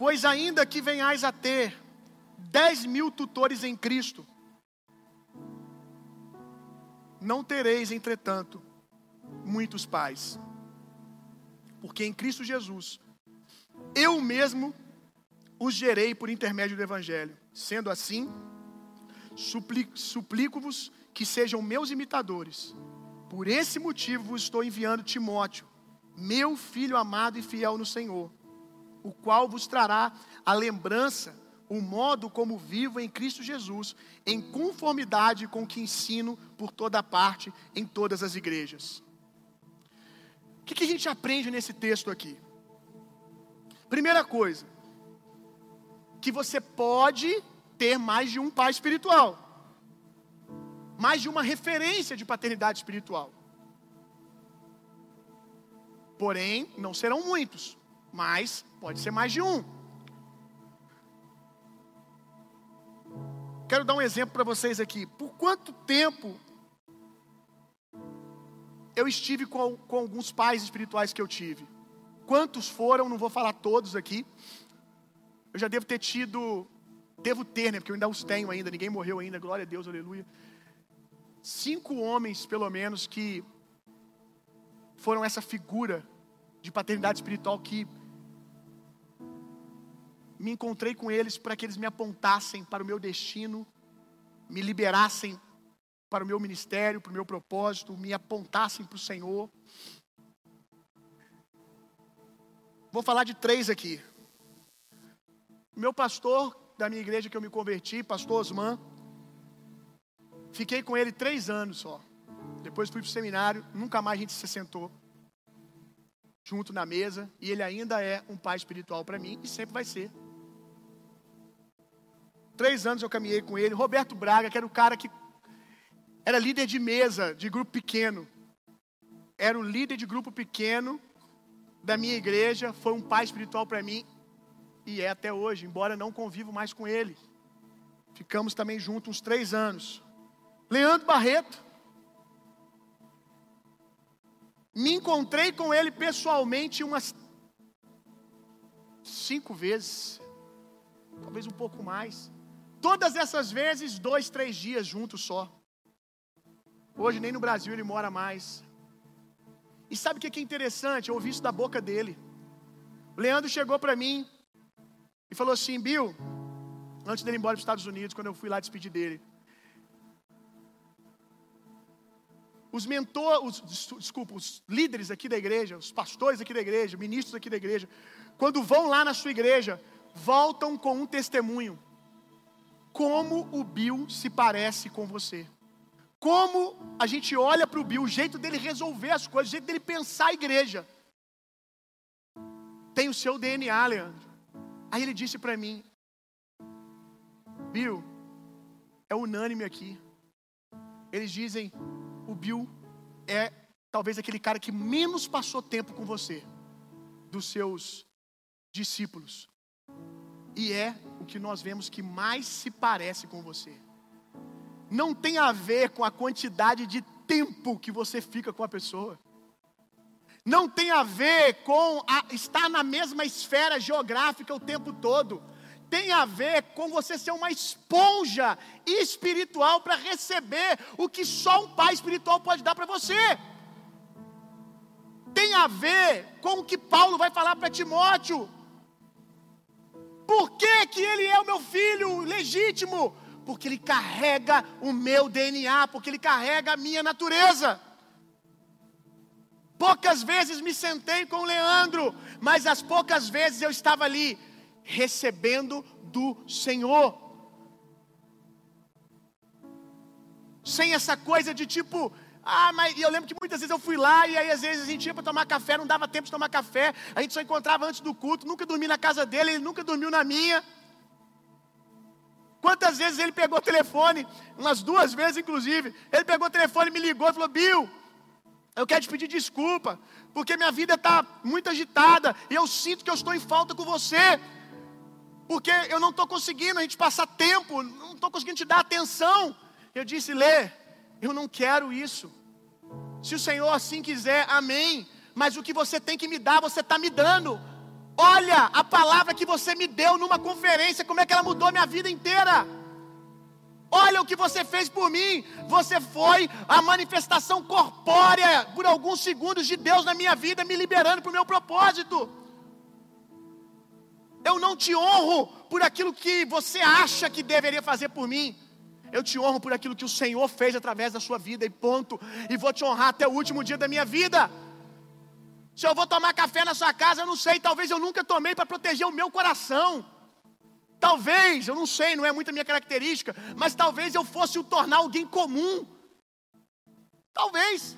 Pois ainda que venhais a ter dez mil tutores em Cristo, não tereis, entretanto, muitos pais. Porque em Cristo Jesus, eu mesmo os gerei por intermédio do Evangelho. Sendo assim, suplico-vos que sejam meus imitadores. Por esse motivo vos estou enviando Timóteo, meu filho amado e fiel no Senhor, o qual vos trará a lembrança, o modo como vivo em Cristo Jesus, em conformidade com o que ensino por toda parte, em todas as igrejas. O que, que a gente aprende nesse texto aqui? Primeira coisa, que você pode ter mais de um pai espiritual, mais de uma referência de paternidade espiritual. Porém, não serão muitos, mas pode ser mais de um. Quero dar um exemplo para vocês aqui. Por quanto tempo eu estive com, com alguns pais espirituais que eu tive? Quantos foram? Não vou falar todos aqui. Eu já devo ter tido, devo ter, né? Porque eu ainda os tenho ainda, ninguém morreu ainda, glória a Deus, aleluia. Cinco homens, pelo menos, que foram essa figura de paternidade espiritual que me encontrei com eles para que eles me apontassem para o meu destino, me liberassem para o meu ministério, para o meu propósito, me apontassem para o Senhor. Vou falar de três aqui. Meu pastor da minha igreja que eu me converti, pastor Osman, fiquei com ele três anos só. Depois fui para o seminário, nunca mais a gente se sentou junto na mesa, e ele ainda é um pai espiritual para mim e sempre vai ser. Três anos eu caminhei com ele. Roberto Braga, que era o cara que era líder de mesa, de grupo pequeno. Era o líder de grupo pequeno da minha igreja, foi um pai espiritual para mim e é até hoje, embora não convivo mais com ele. Ficamos também juntos uns três anos. Leandro Barreto, me encontrei com ele pessoalmente umas cinco vezes, talvez um pouco mais. Todas essas vezes, dois, três dias juntos só. Hoje nem no Brasil ele mora mais. E sabe o que é interessante? Eu ouvi isso da boca dele. O Leandro chegou para mim e falou assim: Bill, antes dele ir embora para os Estados Unidos, quando eu fui lá despedir dele. Os mentores, os, desculpa, os líderes aqui da igreja, os pastores aqui da igreja, ministros aqui da igreja, quando vão lá na sua igreja, voltam com um testemunho. Como o Bill se parece com você. Como a gente olha para o Bill, o jeito dele resolver as coisas, o jeito dele pensar a igreja. Tem o seu DNA, Leandro. Aí ele disse para mim: Bill, é unânime aqui. Eles dizem: o Bill é talvez aquele cara que menos passou tempo com você, dos seus discípulos. E é o que nós vemos que mais se parece com você não tem a ver com a quantidade de tempo que você fica com a pessoa. Não tem a ver com a, estar na mesma esfera geográfica o tempo todo. Tem a ver com você ser uma esponja espiritual para receber o que só um pai espiritual pode dar para você. Tem a ver com o que Paulo vai falar para Timóteo. Por que, que ele é o meu filho legítimo? porque ele carrega o meu DNA, porque ele carrega a minha natureza. Poucas vezes me sentei com o Leandro, mas as poucas vezes eu estava ali recebendo do Senhor. Sem essa coisa de tipo, ah, mas eu lembro que muitas vezes eu fui lá e aí às vezes a gente ia para tomar café, não dava tempo de tomar café, a gente só encontrava antes do culto, nunca dormi na casa dele, ele nunca dormiu na minha. Quantas vezes ele pegou o telefone, umas duas vezes inclusive, ele pegou o telefone, me ligou e falou: Bill, eu quero te pedir desculpa, porque minha vida está muito agitada e eu sinto que eu estou em falta com você, porque eu não estou conseguindo a gente passar tempo, não estou conseguindo te dar atenção. Eu disse: Lê, eu não quero isso. Se o Senhor assim quiser, amém. Mas o que você tem que me dar, você está me dando. Olha a palavra que você me deu numa conferência, como é que ela mudou minha vida inteira. Olha o que você fez por mim. Você foi a manifestação corpórea por alguns segundos de Deus na minha vida, me liberando para o meu propósito. Eu não te honro por aquilo que você acha que deveria fazer por mim. Eu te honro por aquilo que o Senhor fez através da sua vida, e ponto. E vou te honrar até o último dia da minha vida. Se eu vou tomar café na sua casa, eu não sei. Talvez eu nunca tomei para proteger o meu coração. Talvez, eu não sei, não é muito a minha característica, mas talvez eu fosse o tornar alguém comum. Talvez.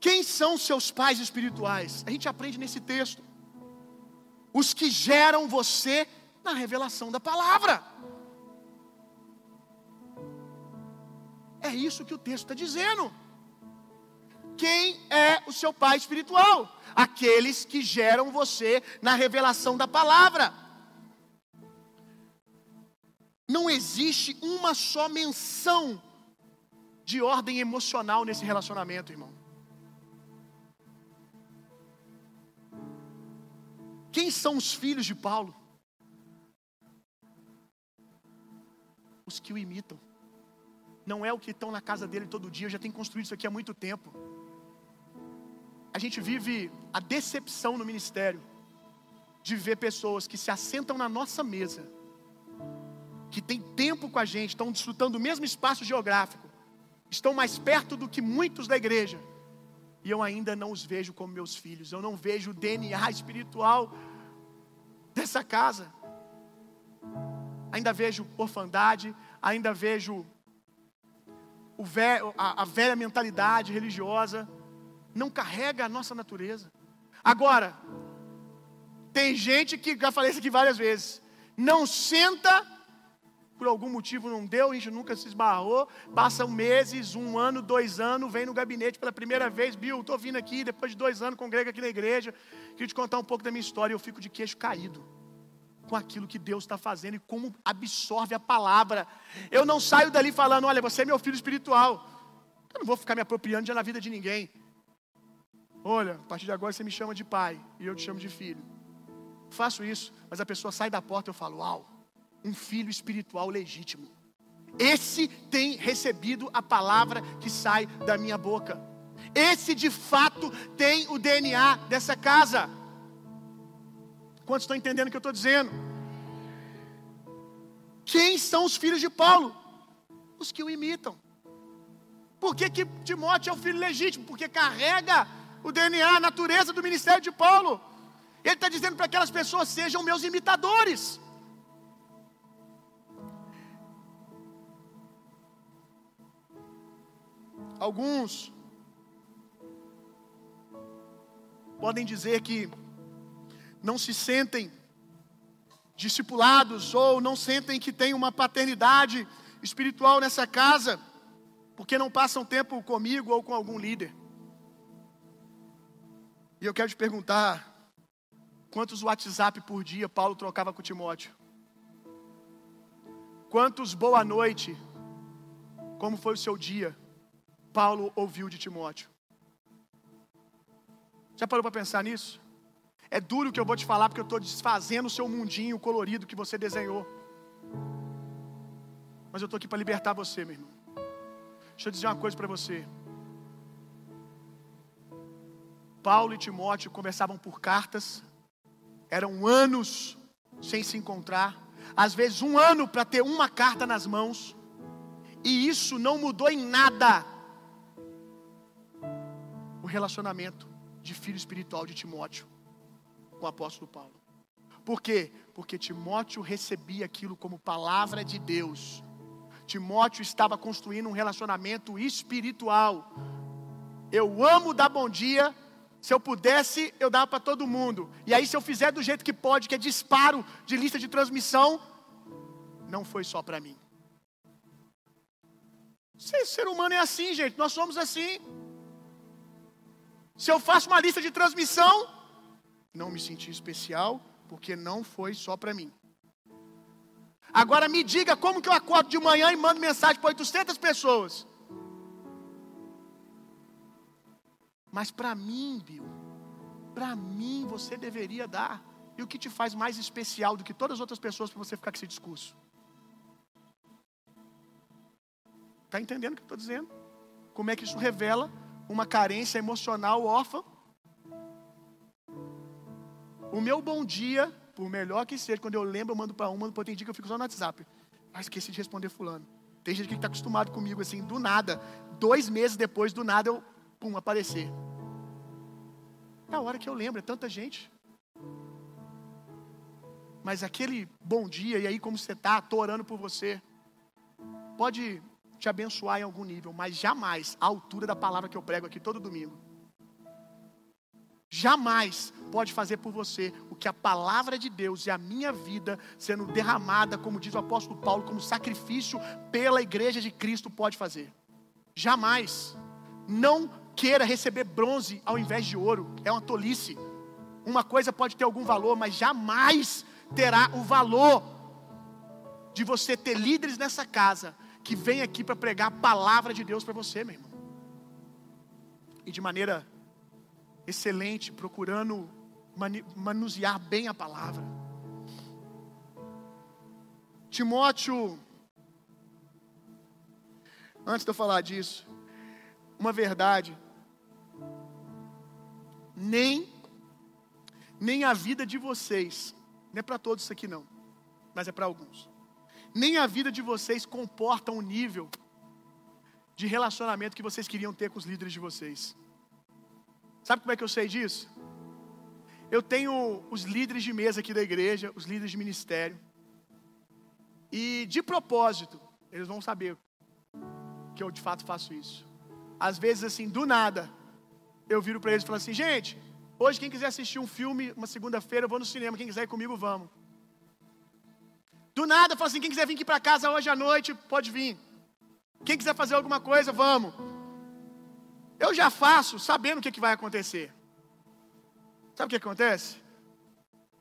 Quem são seus pais espirituais? A gente aprende nesse texto. Os que geram você na revelação da palavra. É isso que o texto está dizendo. Quem é o seu pai espiritual? Aqueles que geram você na revelação da palavra. Não existe uma só menção de ordem emocional nesse relacionamento, irmão. Quem são os filhos de Paulo? Os que o imitam. Não é o que estão na casa dele todo dia, eu já tenho construído isso aqui há muito tempo. A gente vive a decepção no ministério de ver pessoas que se assentam na nossa mesa, que têm tempo com a gente, estão desfrutando do mesmo espaço geográfico, estão mais perto do que muitos da igreja, e eu ainda não os vejo como meus filhos, eu não vejo o DNA espiritual dessa casa. Ainda vejo orfandade, ainda vejo a, a velha mentalidade religiosa, não carrega a nossa natureza. Agora, tem gente que, já falei isso aqui várias vezes, não senta por algum motivo não deu, a gente nunca se esbarrou. Passam meses, um ano, dois anos, vem no gabinete pela primeira vez. Bill, estou vindo aqui, depois de dois anos, congrega aqui na igreja. Queria te contar um pouco da minha história. Eu fico de queixo caído com aquilo que Deus está fazendo e como absorve a palavra. Eu não saio dali falando: olha, você é meu filho espiritual. Eu não vou ficar me apropriando de na vida de ninguém. Olha, a partir de agora você me chama de pai e eu te chamo de filho. Faço isso, mas a pessoa sai da porta e eu falo: uau um filho espiritual legítimo. Esse tem recebido a palavra que sai da minha boca. Esse de fato tem o DNA dessa casa. Quantos estão entendendo o que eu estou dizendo? Quem são os filhos de Paulo? Os que o imitam. Por que, que Timóteo é o filho legítimo? Porque carrega o DNA, a natureza do ministério de Paulo. Ele está dizendo para aquelas pessoas: sejam meus imitadores. Alguns podem dizer que não se sentem discipulados ou não sentem que tem uma paternidade espiritual nessa casa, porque não passam tempo comigo ou com algum líder. E eu quero te perguntar: quantos WhatsApp por dia Paulo trocava com Timóteo? Quantos boa noite? Como foi o seu dia? Paulo ouviu de Timóteo. Já parou para pensar nisso? É duro o que eu vou te falar porque eu estou desfazendo o seu mundinho colorido que você desenhou. Mas eu estou aqui para libertar você, meu irmão. Deixa eu dizer uma coisa para você. Paulo e Timóteo conversavam por cartas, eram anos sem se encontrar, às vezes um ano para ter uma carta nas mãos, e isso não mudou em nada relacionamento de filho espiritual de Timóteo com o apóstolo Paulo. Por quê? Porque Timóteo recebia aquilo como palavra de Deus. Timóteo estava construindo um relacionamento espiritual. Eu amo dar bom dia. Se eu pudesse, eu dava para todo mundo. E aí, se eu fizer do jeito que pode, que é disparo de lista de transmissão, não foi só para mim. Ser humano é assim, gente. Nós somos assim. Se eu faço uma lista de transmissão, não me senti especial, porque não foi só para mim. Agora me diga como que eu acordo de manhã e mando mensagem para 800 pessoas. Mas para mim, Bill, para mim você deveria dar. E o que te faz mais especial do que todas as outras pessoas para você ficar com esse discurso? Está entendendo o que eu estou dizendo? Como é que isso revela uma carência emocional órfã. O meu bom dia, por melhor que seja, quando eu lembro, eu mando para um, mando para tem dia que eu fico só no WhatsApp. Ah, esqueci de responder fulano. Tem gente que está acostumado comigo assim, do nada. Dois meses depois, do nada, eu, pum, aparecer. É a hora que eu lembro, é tanta gente. Mas aquele bom dia, e aí como você está, estou orando por você. Pode te abençoar em algum nível, mas jamais à altura da palavra que eu prego aqui todo domingo. jamais pode fazer por você o que a palavra de Deus e a minha vida sendo derramada, como diz o apóstolo Paulo, como sacrifício pela igreja de Cristo pode fazer. Jamais. Não queira receber bronze ao invés de ouro, é uma tolice. Uma coisa pode ter algum valor, mas jamais terá o valor de você ter líderes nessa casa que vem aqui para pregar a palavra de Deus para você, meu irmão. E de maneira excelente, procurando manusear bem a palavra. Timóteo, antes de eu falar disso, uma verdade, nem, nem a vida de vocês, não é para todos isso aqui não, mas é para alguns, nem a vida de vocês comporta um nível de relacionamento que vocês queriam ter com os líderes de vocês. Sabe como é que eu sei disso? Eu tenho os líderes de mesa aqui da igreja, os líderes de ministério. E de propósito, eles vão saber que eu de fato faço isso. Às vezes, assim, do nada, eu viro para eles e falo assim: gente, hoje quem quiser assistir um filme, uma segunda-feira, eu vou no cinema. Quem quiser ir comigo, vamos. Do nada, eu falo assim: quem quiser vir aqui para casa hoje à noite, pode vir. Quem quiser fazer alguma coisa, vamos. Eu já faço sabendo o que, que vai acontecer. Sabe o que acontece?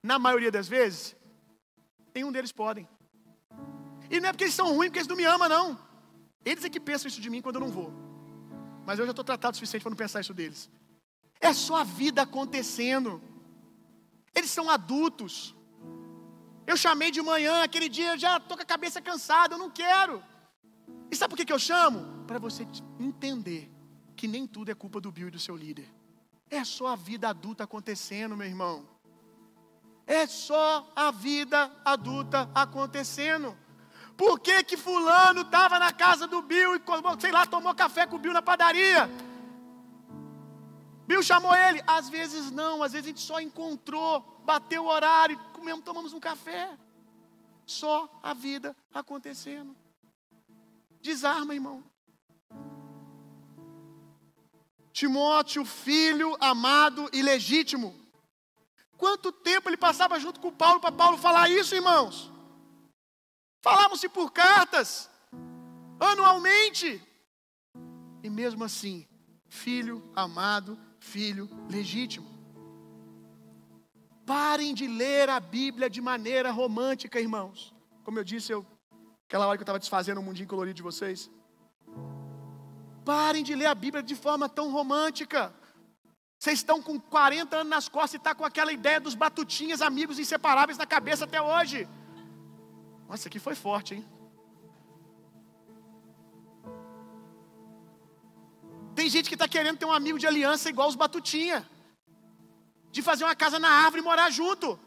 Na maioria das vezes, nenhum deles podem. E não é porque eles são ruins, porque eles não me amam, não. Eles é que pensam isso de mim quando eu não vou. Mas eu já estou tratado o suficiente para não pensar isso deles. É só a vida acontecendo. Eles são adultos. Eu chamei de manhã, aquele dia eu já estou com a cabeça cansada, eu não quero. E sabe por que, que eu chamo? Para você entender que nem tudo é culpa do Bill e do seu líder. É só a vida adulta acontecendo, meu irmão. É só a vida adulta acontecendo. Por que que fulano estava na casa do Bill e, sei lá, tomou café com o Bill na padaria? Bill chamou ele. Às vezes não, às vezes a gente só encontrou, bateu o horário, comemos, tomamos um café. Só a vida acontecendo. Desarma, irmão. Timóteo, filho amado e legítimo. Quanto tempo ele passava junto com Paulo para Paulo falar isso, irmãos? Falávamos-se por cartas, anualmente. E mesmo assim, filho amado, filho legítimo. Parem de ler a Bíblia de maneira romântica, irmãos. Como eu disse, eu, aquela hora que eu estava desfazendo o mundinho colorido de vocês. Parem de ler a Bíblia de forma tão romântica. Vocês estão com 40 anos nas costas e está com aquela ideia dos batutinhas, amigos inseparáveis na cabeça até hoje. Nossa, aqui foi forte, hein? Tem gente que está querendo ter um amigo de aliança igual os Batutinha. De fazer uma casa na árvore e morar junto.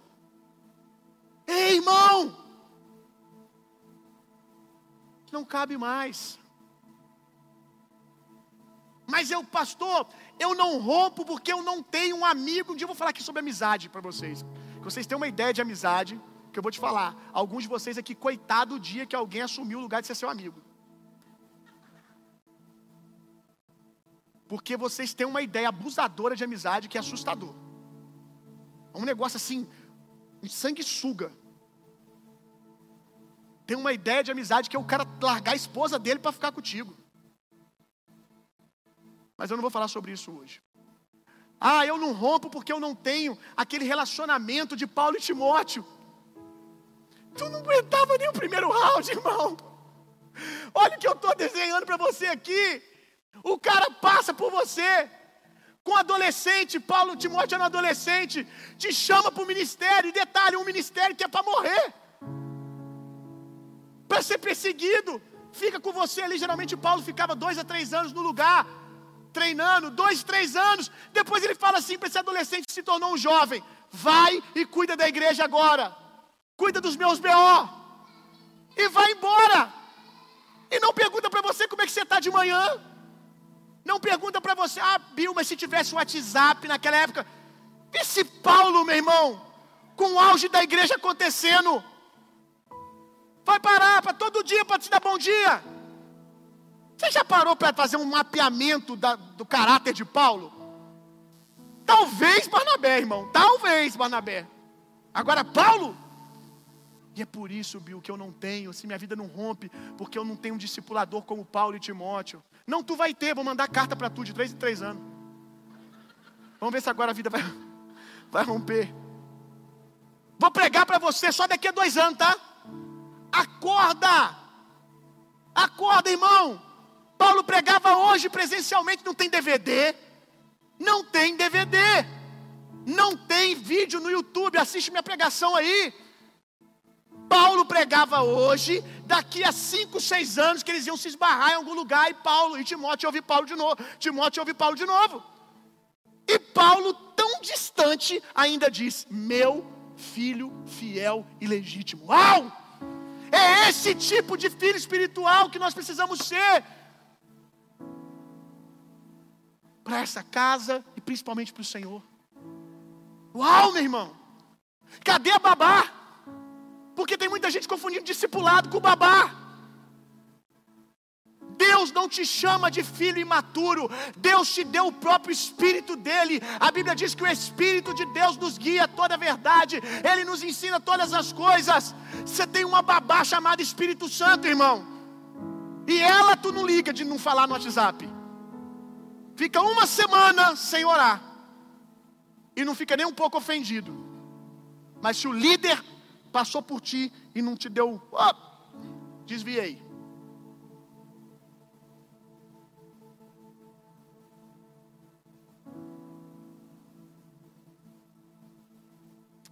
Ei, irmão! Não cabe mais. Mas eu, pastor, eu não rompo porque eu não tenho um amigo. Um dia eu vou falar aqui sobre amizade para vocês. Que vocês têm uma ideia de amizade, que eu vou te falar. Alguns de vocês aqui, coitado o dia que alguém assumiu o lugar de ser seu amigo. Porque vocês têm uma ideia abusadora de amizade que é assustador. É um negócio assim, um sangue suga. Tem uma ideia de amizade que é o cara largar a esposa dele para ficar contigo. Mas eu não vou falar sobre isso hoje. Ah, eu não rompo porque eu não tenho aquele relacionamento de Paulo e Timóteo. Tu não aguentava nem o primeiro round, irmão. Olha o que eu estou desenhando para você aqui. O cara passa por você. Com adolescente, Paulo Timóteo era um adolescente, te chama para o ministério, e detalhe, um ministério que é para morrer, para ser perseguido, fica com você ali. Geralmente Paulo ficava dois a três anos no lugar, treinando, dois, três anos. Depois ele fala assim para esse adolescente que se tornou um jovem: vai e cuida da igreja agora, cuida dos meus BO, e vai embora. E não pergunta para você como é que você está de manhã. Não pergunta para você, ah, Bill, mas se tivesse WhatsApp naquela época. Esse Paulo, meu irmão, com o auge da igreja acontecendo, vai parar para todo dia para te dar bom dia. Você já parou para fazer um mapeamento da, do caráter de Paulo? Talvez Barnabé, irmão. Talvez Barnabé. Agora, Paulo. E é por isso, Bill, que eu não tenho, se minha vida não rompe, porque eu não tenho um discipulador como Paulo e Timóteo. Não, tu vai ter, vou mandar carta para tu de três em três anos. Vamos ver se agora a vida vai, vai romper. Vou pregar para você só daqui a dois anos, tá? Acorda! Acorda, irmão! Paulo pregava hoje presencialmente, não tem DVD. Não tem DVD. Não tem vídeo no YouTube, assiste minha pregação aí. Paulo pregava hoje, daqui a cinco, seis anos, que eles iam se esbarrar em algum lugar, e Paulo, e Timóteo ouve Paulo de novo, Timóteo ouve Paulo de novo. E Paulo, tão distante, ainda diz: Meu filho fiel e legítimo. Uau! É esse tipo de filho espiritual que nós precisamos ser. Para essa casa e principalmente para o Senhor. Uau, meu irmão! Cadê a babá? Porque tem muita gente confundindo discipulado com babá. Deus não te chama de filho imaturo, Deus te deu o próprio Espírito dele. A Bíblia diz que o Espírito de Deus nos guia toda a verdade, ele nos ensina todas as coisas. Você tem uma babá chamada Espírito Santo, irmão, e ela tu não liga de não falar no WhatsApp, fica uma semana sem orar, e não fica nem um pouco ofendido, mas se o líder passou por ti e não te deu, oh, desviei.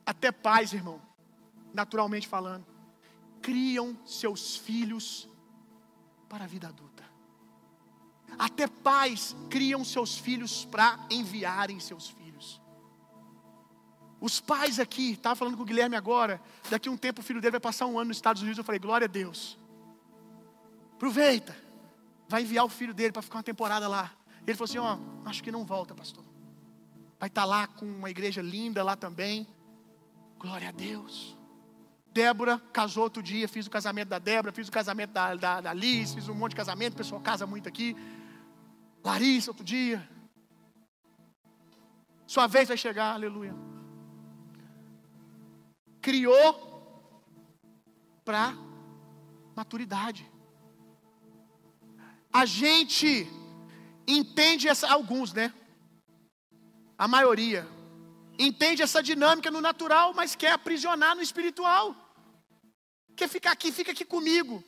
Até pais, irmão, naturalmente falando, criam seus filhos para a vida adulta. Até pais criam seus filhos para enviarem seus filhos. Os pais aqui, estava falando com o Guilherme agora, daqui a um tempo o filho dele vai passar um ano nos Estados Unidos. Eu falei, glória a Deus. Aproveita, vai enviar o filho dele para ficar uma temporada lá. Ele falou assim: Ó, oh, acho que não volta, pastor. Vai estar tá lá com uma igreja linda lá também. Glória a Deus. Débora casou outro dia, fiz o casamento da Débora, fiz o casamento da, da, da Liz, fiz um monte de casamento, o pessoal casa muito aqui. Larissa, outro dia. Sua vez vai chegar, aleluia. Criou para maturidade. A gente entende essa, alguns, né? A maioria entende essa dinâmica no natural, mas quer aprisionar no espiritual. Quer ficar aqui, fica aqui comigo.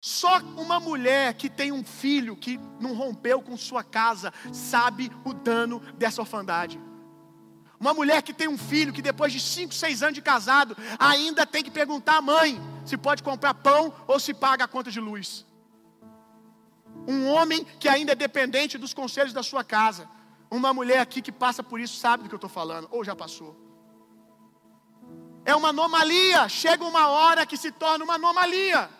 Só uma mulher que tem um filho que não rompeu com sua casa sabe o dano dessa orfandade. Uma mulher que tem um filho que depois de 5, 6 anos de casado ainda tem que perguntar à mãe se pode comprar pão ou se paga a conta de luz. Um homem que ainda é dependente dos conselhos da sua casa. Uma mulher aqui que passa por isso sabe do que eu estou falando, ou já passou. É uma anomalia. Chega uma hora que se torna uma anomalia.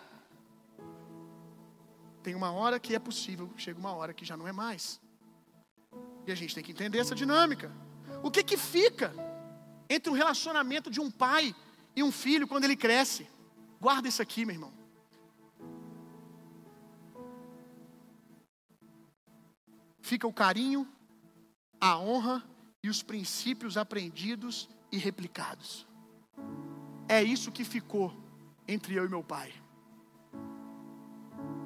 Tem uma hora que é possível, chega uma hora que já não é mais. E a gente tem que entender essa dinâmica. O que que fica entre o relacionamento de um pai e um filho quando ele cresce? Guarda isso aqui, meu irmão. Fica o carinho, a honra e os princípios aprendidos e replicados. É isso que ficou entre eu e meu pai.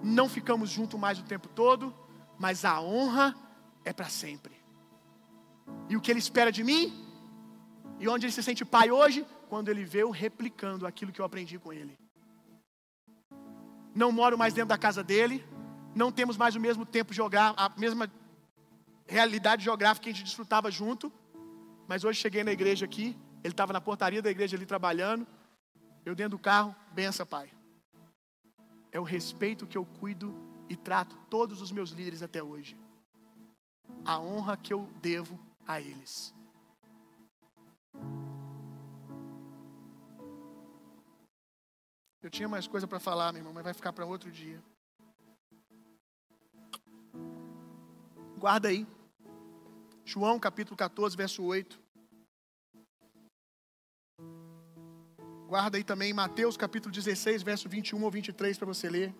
Não ficamos juntos mais o tempo todo, mas a honra é para sempre. E o que ele espera de mim? E onde ele se sente pai hoje? Quando ele vê eu replicando aquilo que eu aprendi com ele. Não moro mais dentro da casa dele, não temos mais o mesmo tempo jogar, a mesma realidade geográfica que a gente desfrutava junto. Mas hoje cheguei na igreja aqui, ele estava na portaria da igreja ali trabalhando. Eu dentro do carro, benção, pai. É o respeito que eu cuido e trato todos os meus líderes até hoje. A honra que eu devo a eles. Eu tinha mais coisa para falar, meu irmão, mas vai ficar para outro dia. Guarda aí. João capítulo 14, verso 8. Guarda aí também Mateus capítulo 16, verso 21 ou 23 para você ler.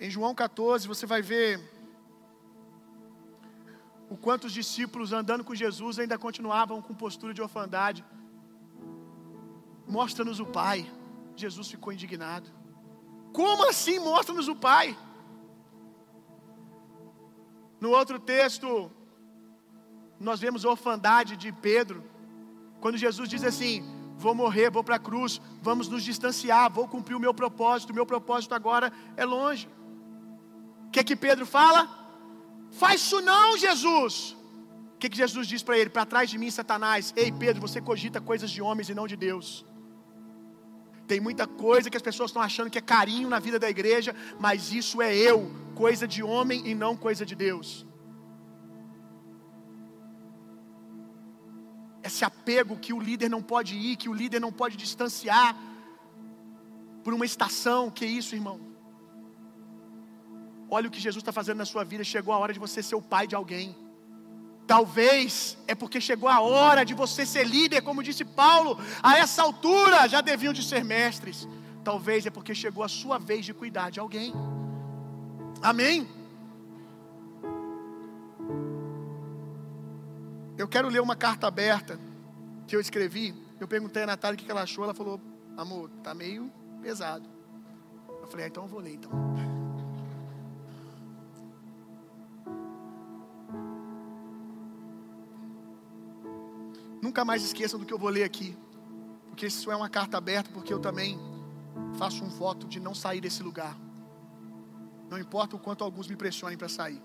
Em João 14, você vai ver o quanto os discípulos andando com Jesus ainda continuavam com postura de orfandade. Mostra-nos o Pai. Jesus ficou indignado. Como assim mostra-nos o Pai? No outro texto, nós vemos a orfandade de Pedro, quando Jesus diz assim: Vou morrer, vou para a cruz, vamos nos distanciar, vou cumprir o meu propósito, o meu propósito agora é longe. O que que Pedro fala? Faz isso não, Jesus. O que, que Jesus diz para ele? Para trás de mim, Satanás. Ei, Pedro, você cogita coisas de homens e não de Deus. Tem muita coisa que as pessoas estão achando que é carinho na vida da igreja, mas isso é eu, coisa de homem e não coisa de Deus. Esse apego que o líder não pode ir, que o líder não pode distanciar por uma estação, que é isso, irmão? Olha o que Jesus está fazendo na sua vida. Chegou a hora de você ser o pai de alguém. Talvez é porque chegou a hora de você ser líder, como disse Paulo. A essa altura já deviam de ser mestres. Talvez é porque chegou a sua vez de cuidar de alguém. Amém? Eu quero ler uma carta aberta que eu escrevi. Eu perguntei a Natália o que ela achou. Ela falou: Amor, tá meio pesado. Eu falei: ah, Então eu vou ler então. Nunca mais esqueçam do que eu vou ler aqui, porque isso é uma carta aberta, porque eu também faço um voto de não sair desse lugar. Não importa o quanto alguns me pressionem para sair.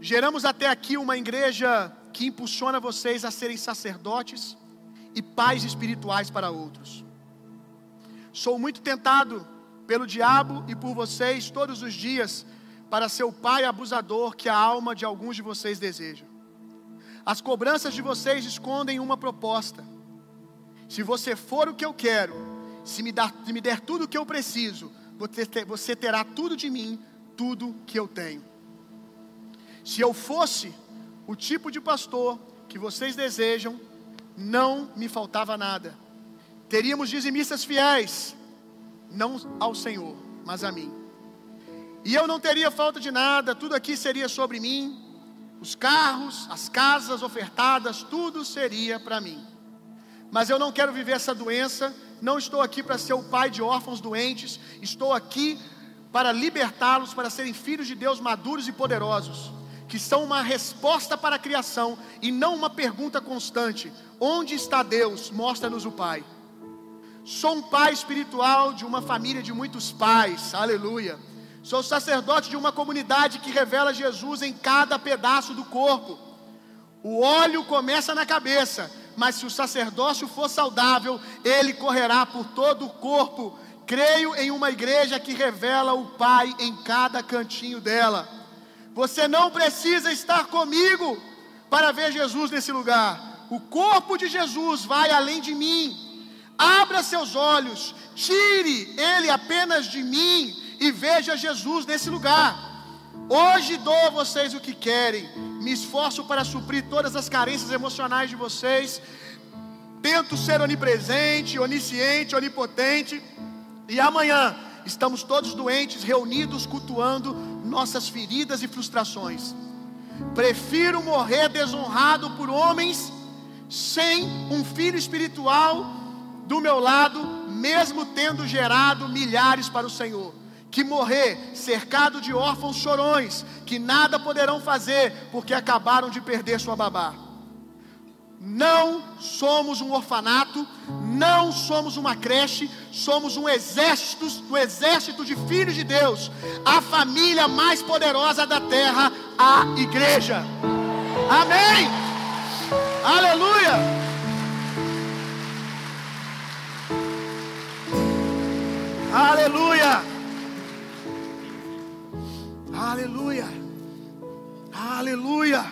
Geramos até aqui uma igreja que impulsiona vocês a serem sacerdotes e pais espirituais para outros. Sou muito tentado pelo diabo e por vocês todos os dias para ser o pai abusador que a alma de alguns de vocês deseja. As cobranças de vocês escondem uma proposta. Se você for o que eu quero, se me, dar, se me der tudo o que eu preciso, você terá tudo de mim, tudo que eu tenho. Se eu fosse o tipo de pastor que vocês desejam, não me faltava nada. Teríamos dizimistas fiéis, não ao Senhor, mas a mim. E eu não teria falta de nada, tudo aqui seria sobre mim, os carros, as casas ofertadas, tudo seria para mim. Mas eu não quero viver essa doença, não estou aqui para ser o pai de órfãos doentes, estou aqui para libertá-los, para serem filhos de Deus maduros e poderosos, que são uma resposta para a criação e não uma pergunta constante: onde está Deus? Mostra-nos o Pai. Sou um pai espiritual de uma família de muitos pais, aleluia Sou sacerdote de uma comunidade que revela Jesus em cada pedaço do corpo. O óleo começa na cabeça, mas se o sacerdócio for saudável, ele correrá por todo o corpo. Creio em uma igreja que revela o Pai em cada cantinho dela. Você não precisa estar comigo para ver Jesus nesse lugar. O corpo de Jesus vai além de mim. Abra seus olhos, tire ele apenas de mim e veja Jesus nesse lugar. Hoje dou a vocês o que querem, me esforço para suprir todas as carências emocionais de vocês, tento ser onipresente, onisciente, onipotente, e amanhã estamos todos doentes, reunidos, cultuando nossas feridas e frustrações. Prefiro morrer desonrado por homens sem um filho espiritual do meu lado, mesmo tendo gerado milhares para o Senhor que morrer cercado de órfãos chorões, que nada poderão fazer porque acabaram de perder sua babá. Não somos um orfanato, não somos uma creche, somos um exército, um exército de filhos de Deus, a família mais poderosa da terra, a igreja. Amém. Aleluia. Aleluia. Aleluia. Aleluia.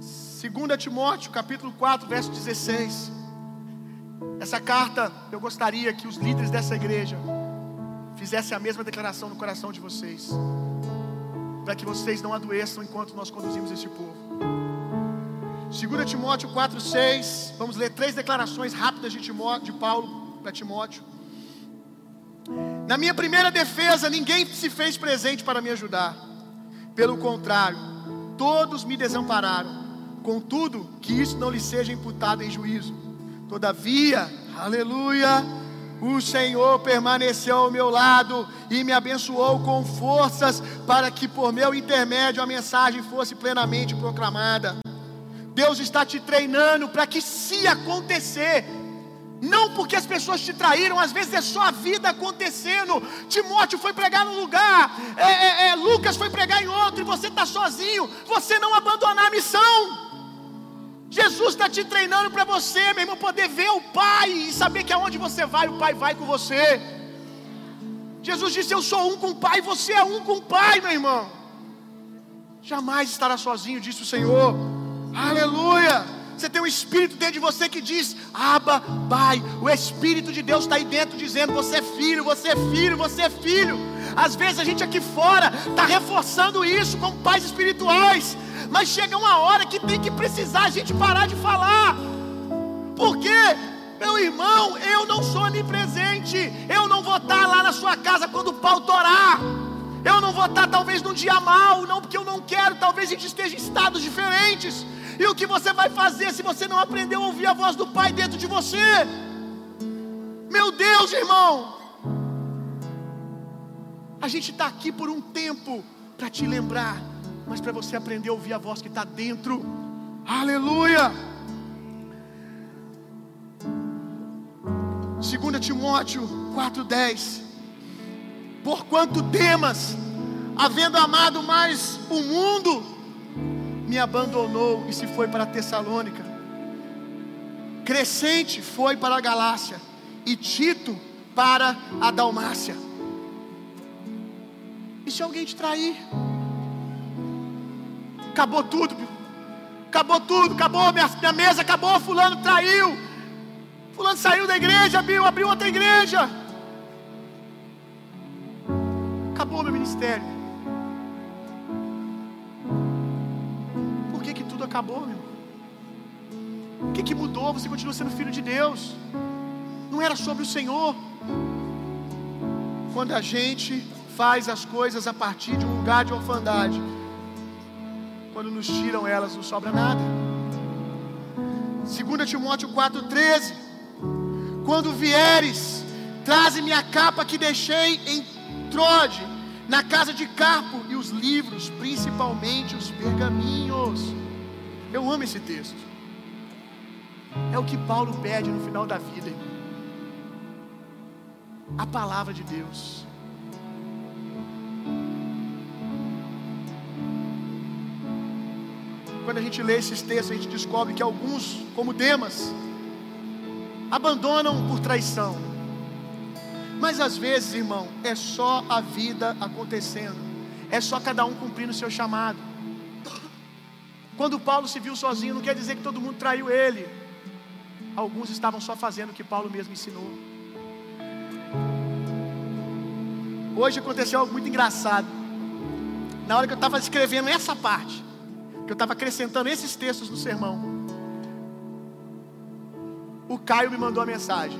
2 Timóteo, capítulo 4, verso 16. Essa carta, eu gostaria que os líderes dessa igreja fizessem a mesma declaração no coração de vocês, para que vocês não adoeçam enquanto nós conduzimos esse povo. 2 Timóteo 4, 6. Vamos ler três declarações rápidas de, Timóteo, de Paulo para Timóteo. Na minha primeira defesa, ninguém se fez presente para me ajudar. Pelo contrário, todos me desampararam. Contudo, que isso não lhe seja imputado em juízo. Todavia, aleluia, o Senhor permaneceu ao meu lado e me abençoou com forças para que por meu intermédio a mensagem fosse plenamente proclamada. Deus está te treinando para que, se acontecer, não porque as pessoas te traíram, às vezes é só a vida acontecendo. Timóteo foi pregar num lugar, é, é, é, Lucas foi pregar em outro, e você está sozinho. Você não abandonar a missão. Jesus está te treinando para você, meu irmão, poder ver o Pai e saber que aonde você vai, o Pai vai com você. Jesus disse: Eu sou um com o Pai, você é um com o Pai, meu irmão. Jamais estará sozinho, disse o Senhor. Aleluia. Você tem um espírito dentro de você que diz: Aba, Pai. O Espírito de Deus está aí dentro dizendo: Você é filho, você é filho, você é filho. Às vezes a gente aqui fora está reforçando isso como pais espirituais mas chega uma hora que tem que precisar a gente parar de falar. Porque, meu irmão, eu não sou onipresente. Eu não vou estar lá na sua casa quando o pau torar. Eu não vou estar talvez num dia mal, não porque eu não quero, talvez a gente esteja em estados diferentes. E o que você vai fazer se você não aprendeu a ouvir a voz do Pai dentro de você? Meu Deus, irmão! A gente está aqui por um tempo para te lembrar mas para você aprender a ouvir a voz que está dentro. Aleluia! 2 Timóteo 4,10 Porquanto Demas, havendo amado mais o mundo, me abandonou e se foi para Tessalônica. Crescente foi para a Galácia e Tito para a Dalmácia. E se alguém te trair? acabou tudo, acabou tudo, acabou, minha, minha mesa acabou, fulano traiu, fulano saiu da igreja, abriu, abriu outra igreja, acabou meu ministério. Acabou, meu? O que que mudou? Você continua sendo filho de Deus. Não era sobre o Senhor. Quando a gente faz as coisas a partir de um lugar de orfandade, quando nos tiram elas, não sobra nada. 2 Timóteo 4,13 Quando vieres, traze-me a capa que deixei em Trode, na casa de Carpo, e os livros, principalmente os pergaminhos. Eu amo esse texto. É o que Paulo pede no final da vida. A palavra de Deus. quando a gente lê esses textos, a gente descobre que alguns, como Demas, abandonam por traição. Mas às vezes, irmão, é só a vida acontecendo, é só cada um cumprindo o seu chamado. Quando Paulo se viu sozinho, não quer dizer que todo mundo traiu ele. Alguns estavam só fazendo o que Paulo mesmo ensinou. Hoje aconteceu algo muito engraçado. Na hora que eu estava escrevendo essa parte, que eu estava acrescentando esses textos no sermão. O Caio me mandou a mensagem: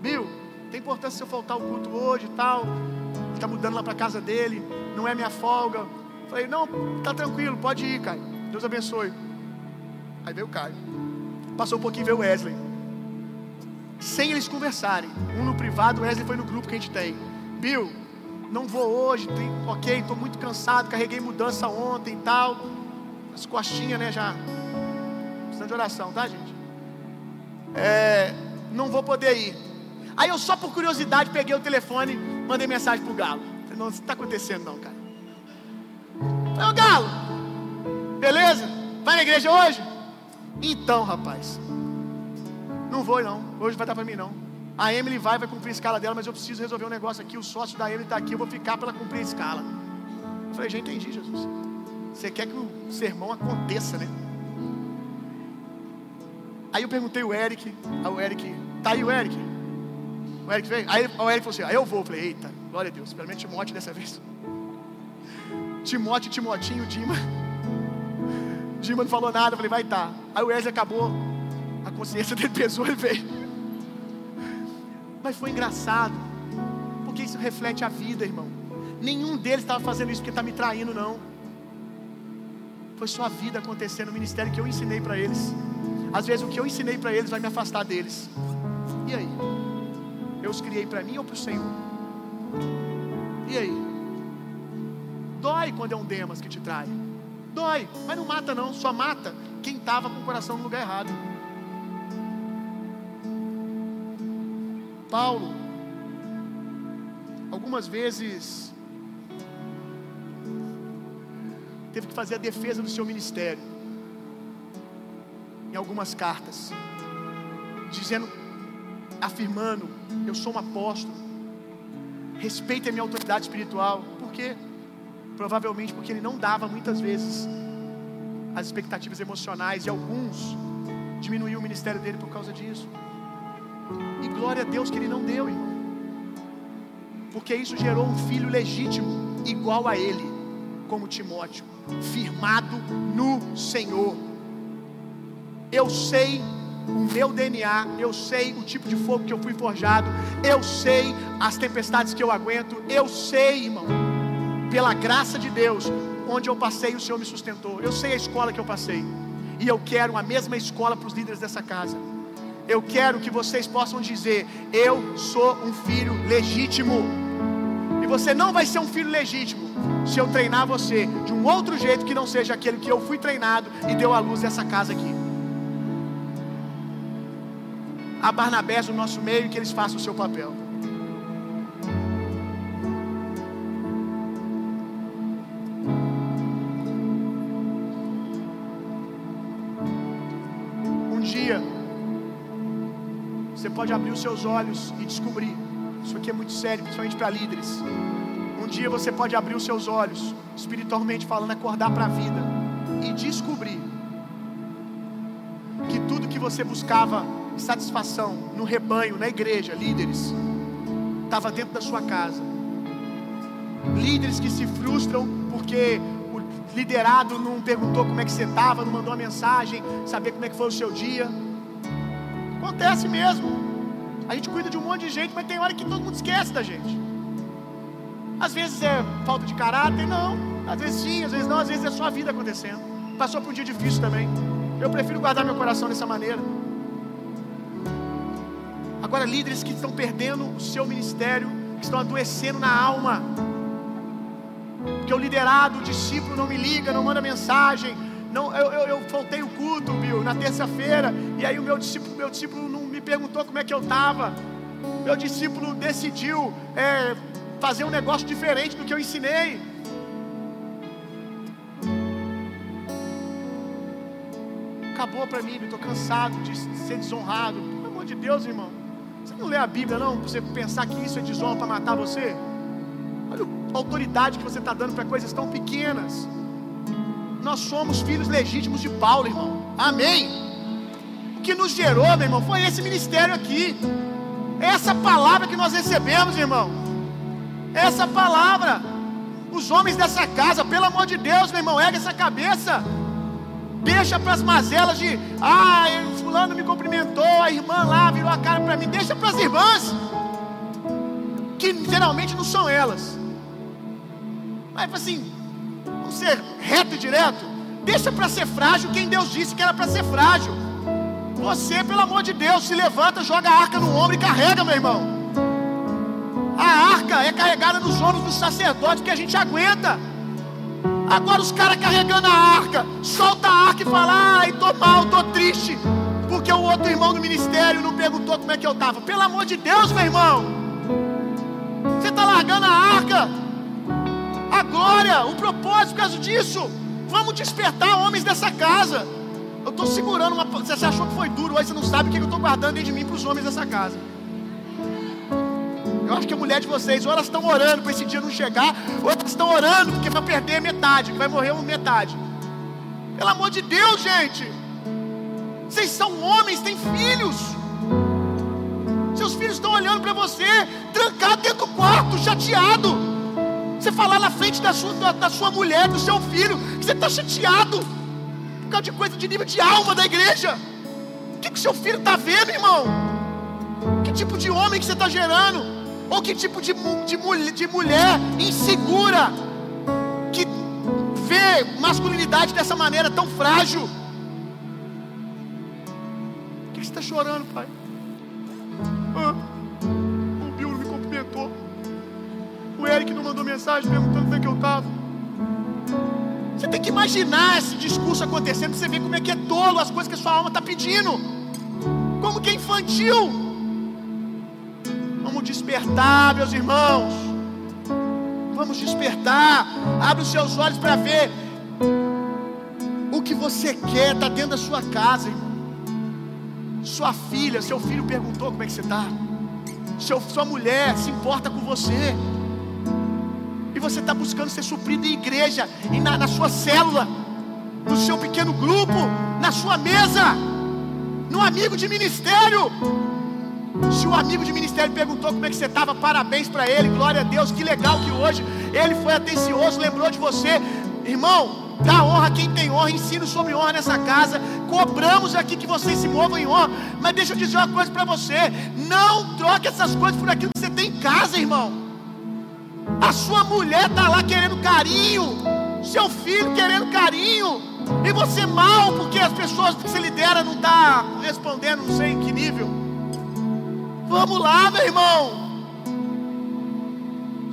Bill, tem importância se eu faltar o culto hoje e tal. Está mudando lá para casa dele, não é minha folga. Falei: Não, tá tranquilo, pode ir, Caio. Deus abençoe. Aí veio o Caio. Passou um pouquinho veio o Wesley. Sem eles conversarem, um no privado, o Wesley foi no grupo que a gente tem. Bill, não vou hoje, tem, ok, estou muito cansado, carreguei mudança ontem e tal as costinhas, né, já. Precisando de oração, tá, gente? É, não vou poder ir. Aí eu só por curiosidade peguei o telefone, mandei mensagem pro Galo. Falei, não, isso não tá acontecendo não, cara. Falei, ô Galo, beleza? Vai na igreja hoje? Então, rapaz, não vou não. Hoje vai dar para mim não. A Emily vai, vai cumprir a escala dela, mas eu preciso resolver um negócio aqui. O sócio da Emily está aqui, eu vou ficar para ela cumprir a escala. Eu falei, já entendi, Jesus. Você quer que o sermão aconteça, né? Aí eu perguntei o Eric, o Eric, tá aí o Eric? O Eric veio? Aí o Eric falou assim, aí eu vou. Eu falei, eita, glória a Deus, pelo menos Timóteo dessa vez. Timóteo, Timotinho, Dima. Dima não falou nada, eu falei, vai tá. Aí o Wesley acabou, a consciência dele pesou, ele veio. Mas foi engraçado, Porque isso reflete a vida, irmão. Nenhum deles estava fazendo isso porque está me traindo, não. Foi só a vida acontecendo no ministério que eu ensinei para eles. Às vezes o que eu ensinei para eles vai me afastar deles. E aí? Eu os criei para mim ou para o Senhor? E aí? Dói quando é um Demas que te trai. Dói, mas não mata não, só mata quem estava com o coração no lugar errado. Paulo, algumas vezes, teve que fazer a defesa do seu ministério, em algumas cartas, dizendo, afirmando: Eu sou um apóstolo, respeite a minha autoridade espiritual. Por quê? Provavelmente porque ele não dava muitas vezes as expectativas emocionais e alguns diminuiu o ministério dele por causa disso. E glória a Deus que ele não deu, irmão. Porque isso gerou um filho legítimo, igual a ele, como Timóteo, firmado no Senhor. Eu sei o meu DNA, eu sei o tipo de fogo que eu fui forjado, eu sei as tempestades que eu aguento, eu sei, irmão, pela graça de Deus, onde eu passei, o Senhor me sustentou. Eu sei a escola que eu passei. E eu quero a mesma escola para os líderes dessa casa. Eu quero que vocês possam dizer: Eu sou um filho legítimo. E você não vai ser um filho legítimo se eu treinar você de um outro jeito que não seja aquele que eu fui treinado e deu a luz dessa casa aqui. A Barnabés no nosso meio que eles façam o seu papel. Pode abrir os seus olhos e descobrir. Isso aqui é muito sério, principalmente para líderes. Um dia você pode abrir os seus olhos, espiritualmente falando, acordar para a vida e descobrir que tudo que você buscava satisfação no rebanho, na igreja, líderes, estava dentro da sua casa. Líderes que se frustram porque o liderado não perguntou como é que você estava, não mandou uma mensagem, saber como é que foi o seu dia. Acontece mesmo. A gente cuida de um monte de gente, mas tem hora que todo mundo esquece da gente. Às vezes é falta de caráter, não. Às vezes sim, às vezes não, às vezes é só a vida acontecendo. Passou por um dia difícil também. Eu prefiro guardar meu coração dessa maneira. Agora, líderes que estão perdendo o seu ministério, que estão adoecendo na alma. Porque o liderado, o discípulo não me liga, não manda mensagem. Não, eu, eu, eu faltei o culto, Bill, na terça-feira, e aí o meu discípulo, meu discípulo não me perguntou como é que eu estava. Meu discípulo decidiu é, fazer um negócio diferente do que eu ensinei. Acabou para mim, estou cansado de ser desonrado. Pelo amor de Deus, irmão. Você não lê a Bíblia, não? Pra você pensar que isso é desonra para matar você? Olha a autoridade que você está dando para coisas tão pequenas. Nós somos filhos legítimos de Paulo, irmão. Amém. O que nos gerou, meu irmão, foi esse ministério aqui. Essa palavra que nós recebemos, irmão. Essa palavra. Os homens dessa casa, pelo amor de Deus, meu irmão, ergue essa cabeça. Deixa para as mazelas de, ah, fulano me cumprimentou, a irmã lá virou a cara para mim. Deixa para as irmãs, que geralmente não são elas. Mas assim, vamos ser reto e direto. Deixa para ser frágil quem Deus disse que era para ser frágil. Você, pelo amor de Deus, se levanta, joga a arca no ombro e carrega, meu irmão. A arca é carregada nos ombros do sacerdote que a gente aguenta. Agora os caras carregando a arca, solta a arca e fala: ai, tô mal, tô triste. Porque o outro irmão do ministério não perguntou como é que eu estava. Pelo amor de Deus, meu irmão. Você está largando a arca. Glória, o propósito por causa disso. Vamos despertar homens dessa casa. Eu estou segurando uma. Você achou que foi duro, hoje você não sabe o que eu estou guardando dentro de mim para os homens dessa casa. Eu acho que a mulher de vocês, ou elas estão orando para esse dia não chegar, ou elas estão orando porque vai perder metade, que vai morrer uma metade. Pelo amor de Deus, gente. Vocês são homens, têm filhos. Seus filhos estão olhando para você, trancado dentro do quarto, chateado. Você falar na frente da sua, da, da sua mulher, do seu filho, que você está chateado por causa de coisa de nível de alma da igreja. O que, que seu filho está vendo, irmão? Que tipo de homem que você está gerando? Ou que tipo de, de, de mulher insegura que vê masculinidade dessa maneira tão frágil? O que você está chorando, pai? Ah, O Eric não mandou mensagem perguntando como é que eu estava. Você tem que imaginar esse discurso acontecendo, você vê como é que é tolo as coisas que a sua alma está pedindo. Como que é infantil despertar, meus irmãos. Vamos despertar. Abre os seus olhos para ver o que você quer está dentro da sua casa, irmão. Sua filha, seu filho perguntou como é que você está. Sua mulher se importa com você. Você está buscando ser suprido em igreja, e na, na sua célula, no seu pequeno grupo, na sua mesa, no amigo de ministério. Se o amigo de ministério perguntou como é que você estava, parabéns para ele, glória a Deus, que legal que hoje ele foi atencioso, lembrou de você. Irmão, dá honra a quem tem honra, ensino sobre honra nessa casa. Cobramos aqui que vocês se movam em honra, mas deixa eu dizer uma coisa para você: não troque essas coisas por aquilo que você tem em casa, irmão. A sua mulher está lá querendo carinho, seu filho querendo carinho, e você mal, porque as pessoas que você lidera não está respondendo, não sei em que nível. Vamos lá, meu irmão.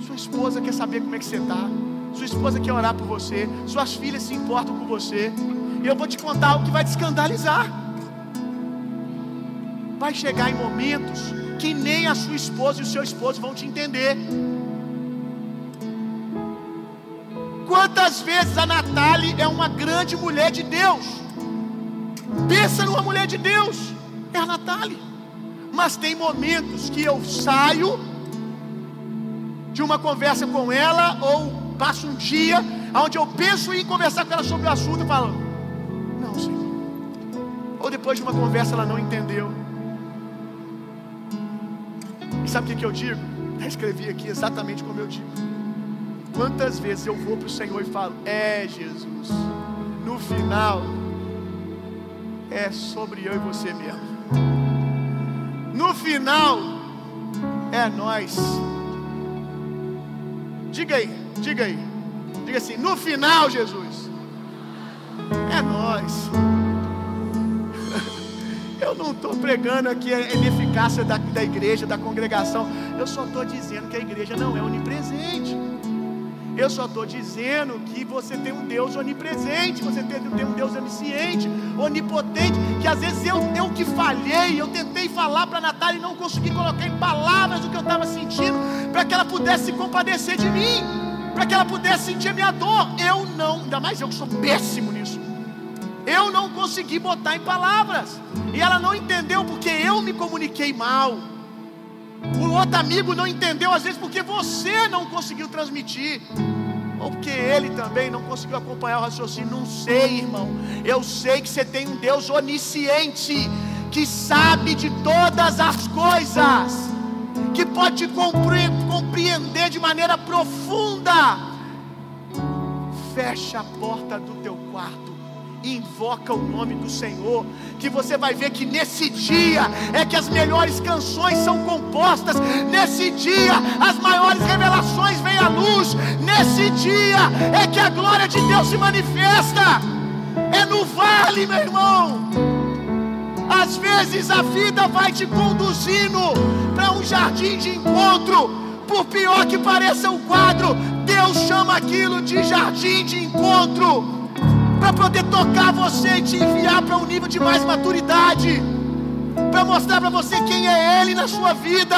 Sua esposa quer saber como é que você está. Sua esposa quer orar por você. Suas filhas se importam com você. E eu vou te contar algo que vai te escandalizar. Vai chegar em momentos que nem a sua esposa e o seu esposo vão te entender. Quantas vezes a Natália é uma grande mulher de Deus? Pensa numa mulher de Deus. É a Natália. Mas tem momentos que eu saio de uma conversa com ela, ou passo um dia, onde eu penso em conversar com ela sobre o assunto e falo, não, Senhor. Ou depois de uma conversa ela não entendeu. E sabe o que, eu digo? Eu escrevi aqui exatamente como eu digo. Quantas vezes eu vou para o Senhor e falo, é Jesus, no final é sobre eu e você mesmo. No final, é nós. Diga aí, diga aí. Diga assim: no final, Jesus, é nós. Eu não estou pregando aqui a ineficácia da, da igreja, da congregação. Eu só estou dizendo que a igreja não é onipresente. Eu só estou dizendo que você tem um Deus onipresente, você tem, um Deus onisciente, onipotente, que às vezes eu, eu que falhei, eu tentei falar para a Natália e não consegui colocar em palavras o que eu estava sentindo, para que ela pudesse se compadecer de mim, para que ela pudesse sentir a minha dor. Eu não, ainda mais eu que sou péssimo nisso. Eu não consegui botar em palavras. E ela não entendeu porque eu me comuniquei mal. O outro amigo não entendeu, às vezes, porque você não conseguiu transmitir. Ou porque ele também não conseguiu acompanhar o raciocínio. Não sei, irmão. Eu sei que você tem um Deus onisciente, que sabe de todas as coisas, que pode te compreender de maneira profunda. Fecha a porta do teu quarto invoca o nome do Senhor, que você vai ver que nesse dia é que as melhores canções são compostas, nesse dia as maiores revelações vêm à luz, nesse dia é que a glória de Deus se manifesta. É no vale, meu irmão. Às vezes a vida vai te conduzindo para um jardim de encontro, por pior que pareça o quadro, Deus chama aquilo de jardim de encontro para poder tocar você e te enviar para um nível de mais maturidade, para mostrar para você quem é Ele na sua vida.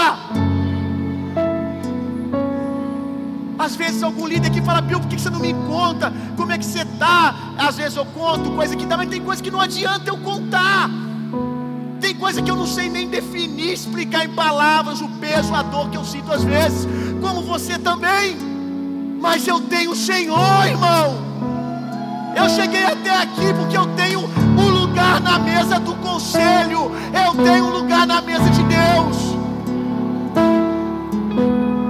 Às vezes algum líder que fala, Bill, por que você não me conta? Como é que você está? Às vezes eu conto coisa que dá, mas tem coisa que não adianta eu contar. Tem coisa que eu não sei nem definir, explicar em palavras o peso, a dor que eu sinto às vezes, como você também. Mas eu tenho o Senhor, irmão. Eu cheguei até aqui porque eu tenho um lugar na mesa do conselho. Eu tenho um lugar na mesa de Deus.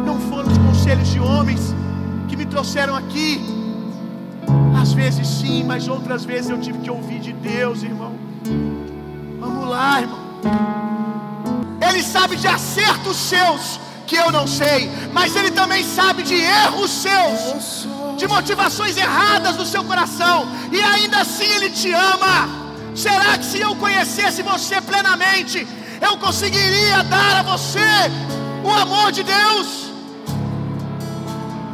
Não foram os conselhos de homens que me trouxeram aqui. Às vezes sim, mas outras vezes eu tive que ouvir de Deus, irmão. Vamos lá, irmão. Ele sabe de acertos seus que eu não sei, mas Ele também sabe de erros seus, de motivações erradas do seu coração, e ainda assim Ele te ama. Será que se eu conhecesse você plenamente, eu conseguiria dar a você o amor de Deus?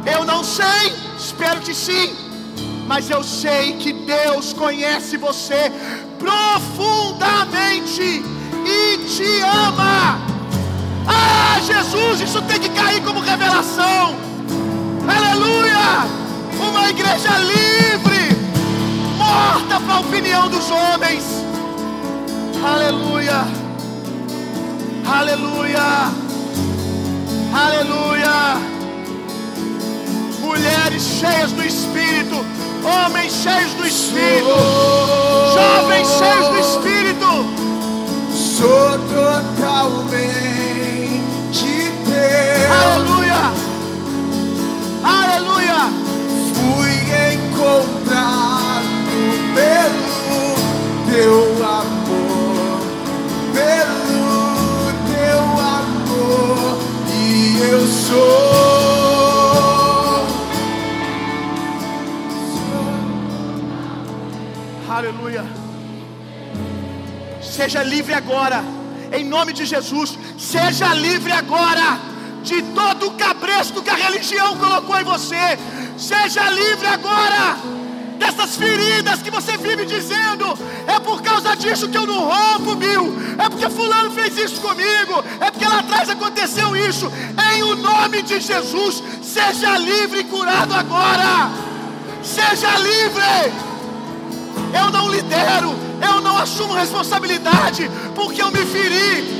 Eu não sei, espero que sim, mas eu sei que Deus conhece você profundamente e te ama. Ah, Jesus, isso tem que cair como revelação. Aleluia! Uma igreja livre, morta para a opinião dos homens. Aleluia! Aleluia! Aleluia! Mulheres cheias do Espírito, homens cheios do Espírito, jovens cheios do Espírito. Sou totalmente teu. Aleluia! Aleluia! Encontrado pelo teu amor, pelo teu amor, e eu sou. Aleluia. Seja livre agora, em nome de Jesus. Seja livre agora de todo o cabresto que a religião colocou em você. Seja livre agora dessas feridas que você vive dizendo: é por causa disso que eu não rompo, Bill. É porque Fulano fez isso comigo. É porque lá atrás aconteceu isso. Em o nome de Jesus, seja livre e curado agora. Seja livre. Eu não lidero, eu não assumo responsabilidade, porque eu me feri.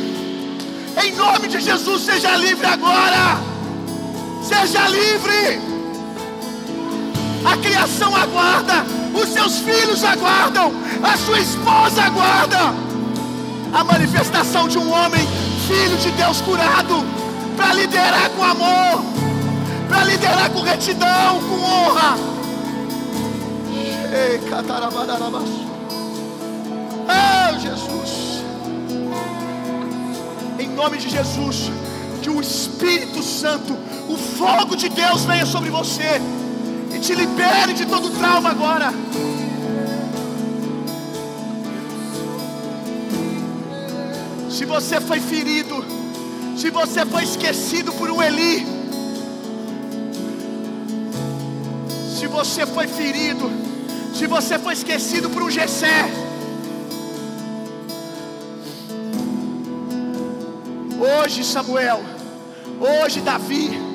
Em nome de Jesus, seja livre agora. Seja livre. A criação aguarda, os seus filhos aguardam, a sua esposa aguarda. A manifestação de um homem, filho de Deus curado, para liderar com amor, para liderar com retidão, com honra. Ei. Oh, Jesus. Em nome de Jesus, que o Espírito Santo, o fogo de Deus venha sobre você te libere de todo trauma agora. Se você foi ferido, se você foi esquecido por um Eli, se você foi ferido, se você foi esquecido por um Gessé, hoje Samuel, hoje Davi,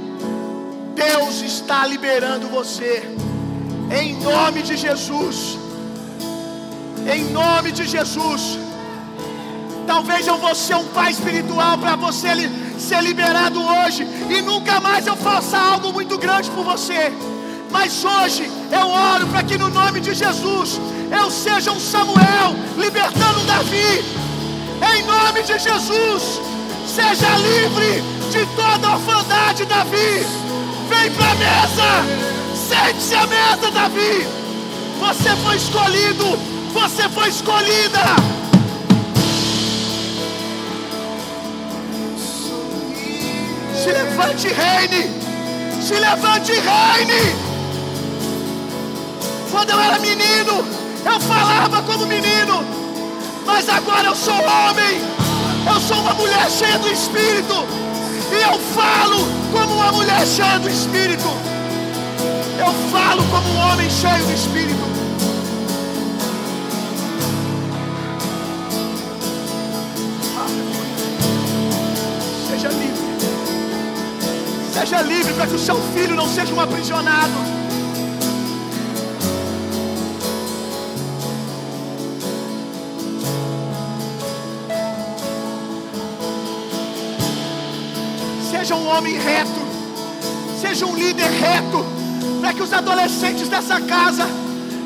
Deus está liberando você, em nome de Jesus, em nome de Jesus. Talvez eu vou ser um pai espiritual para você ser liberado hoje e nunca mais eu faça algo muito grande por você. Mas hoje eu oro para que no nome de Jesus eu seja um Samuel libertando Davi. Em nome de Jesus, seja livre de toda orfandade, Davi. Vem para a mesa, sente-se à mesa, Davi. Você foi escolhido, você foi escolhida. Se levante reine. Se levante reine. Quando eu era menino, eu falava como menino. Mas agora eu sou homem. Eu sou uma mulher cheia do Espírito. E eu falo como uma mulher cheia do Espírito. Eu falo como um homem cheio do Espírito. Seja livre. Seja livre para que o seu filho não seja um aprisionado. Seja um homem reto. Seja um líder reto. Para que os adolescentes dessa casa,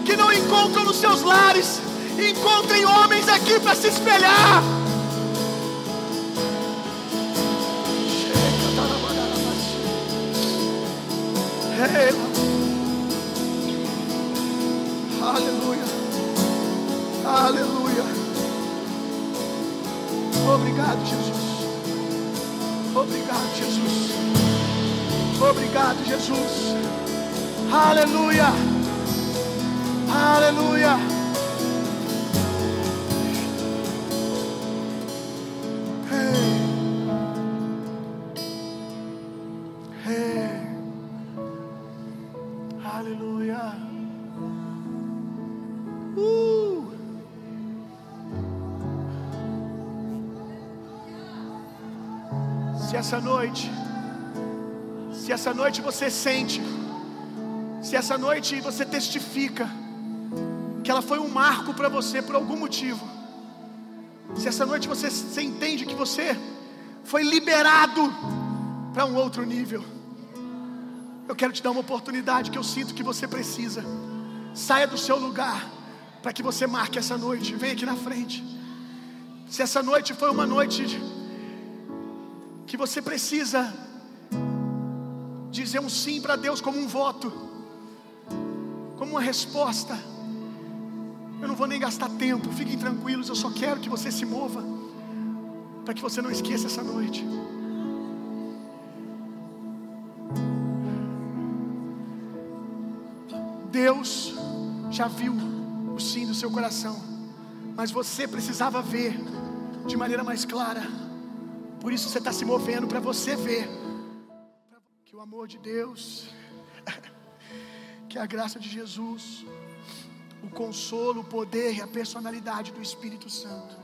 que não encontram nos seus lares, encontrem homens aqui para se espelhar. Aleluia. Aleluia. Obrigado, Jesus. Obrigado, Jesus. Obrigado, Jesus. Aleluia. Aleluia. Essa noite, se essa noite você sente, se essa noite você testifica que ela foi um marco para você por algum motivo, se essa noite você, você entende que você foi liberado para um outro nível, eu quero te dar uma oportunidade que eu sinto que você precisa. Saia do seu lugar para que você marque essa noite. Vem aqui na frente. Se essa noite foi uma noite que você precisa dizer um sim para Deus como um voto, como uma resposta. Eu não vou nem gastar tempo, fiquem tranquilos, eu só quero que você se mova, para que você não esqueça essa noite. Deus já viu o sim do seu coração, mas você precisava ver de maneira mais clara. Por isso você está se movendo para você ver que o amor de Deus, que a graça de Jesus, o consolo, o poder e a personalidade do Espírito Santo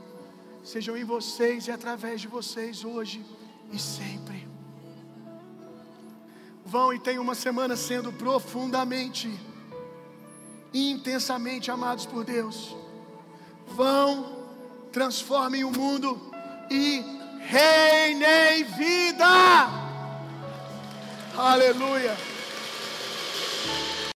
sejam em vocês e através de vocês hoje e sempre. Vão e tenham uma semana sendo profundamente intensamente amados por Deus. Vão, transformem o mundo e reinem vida. Aleluia.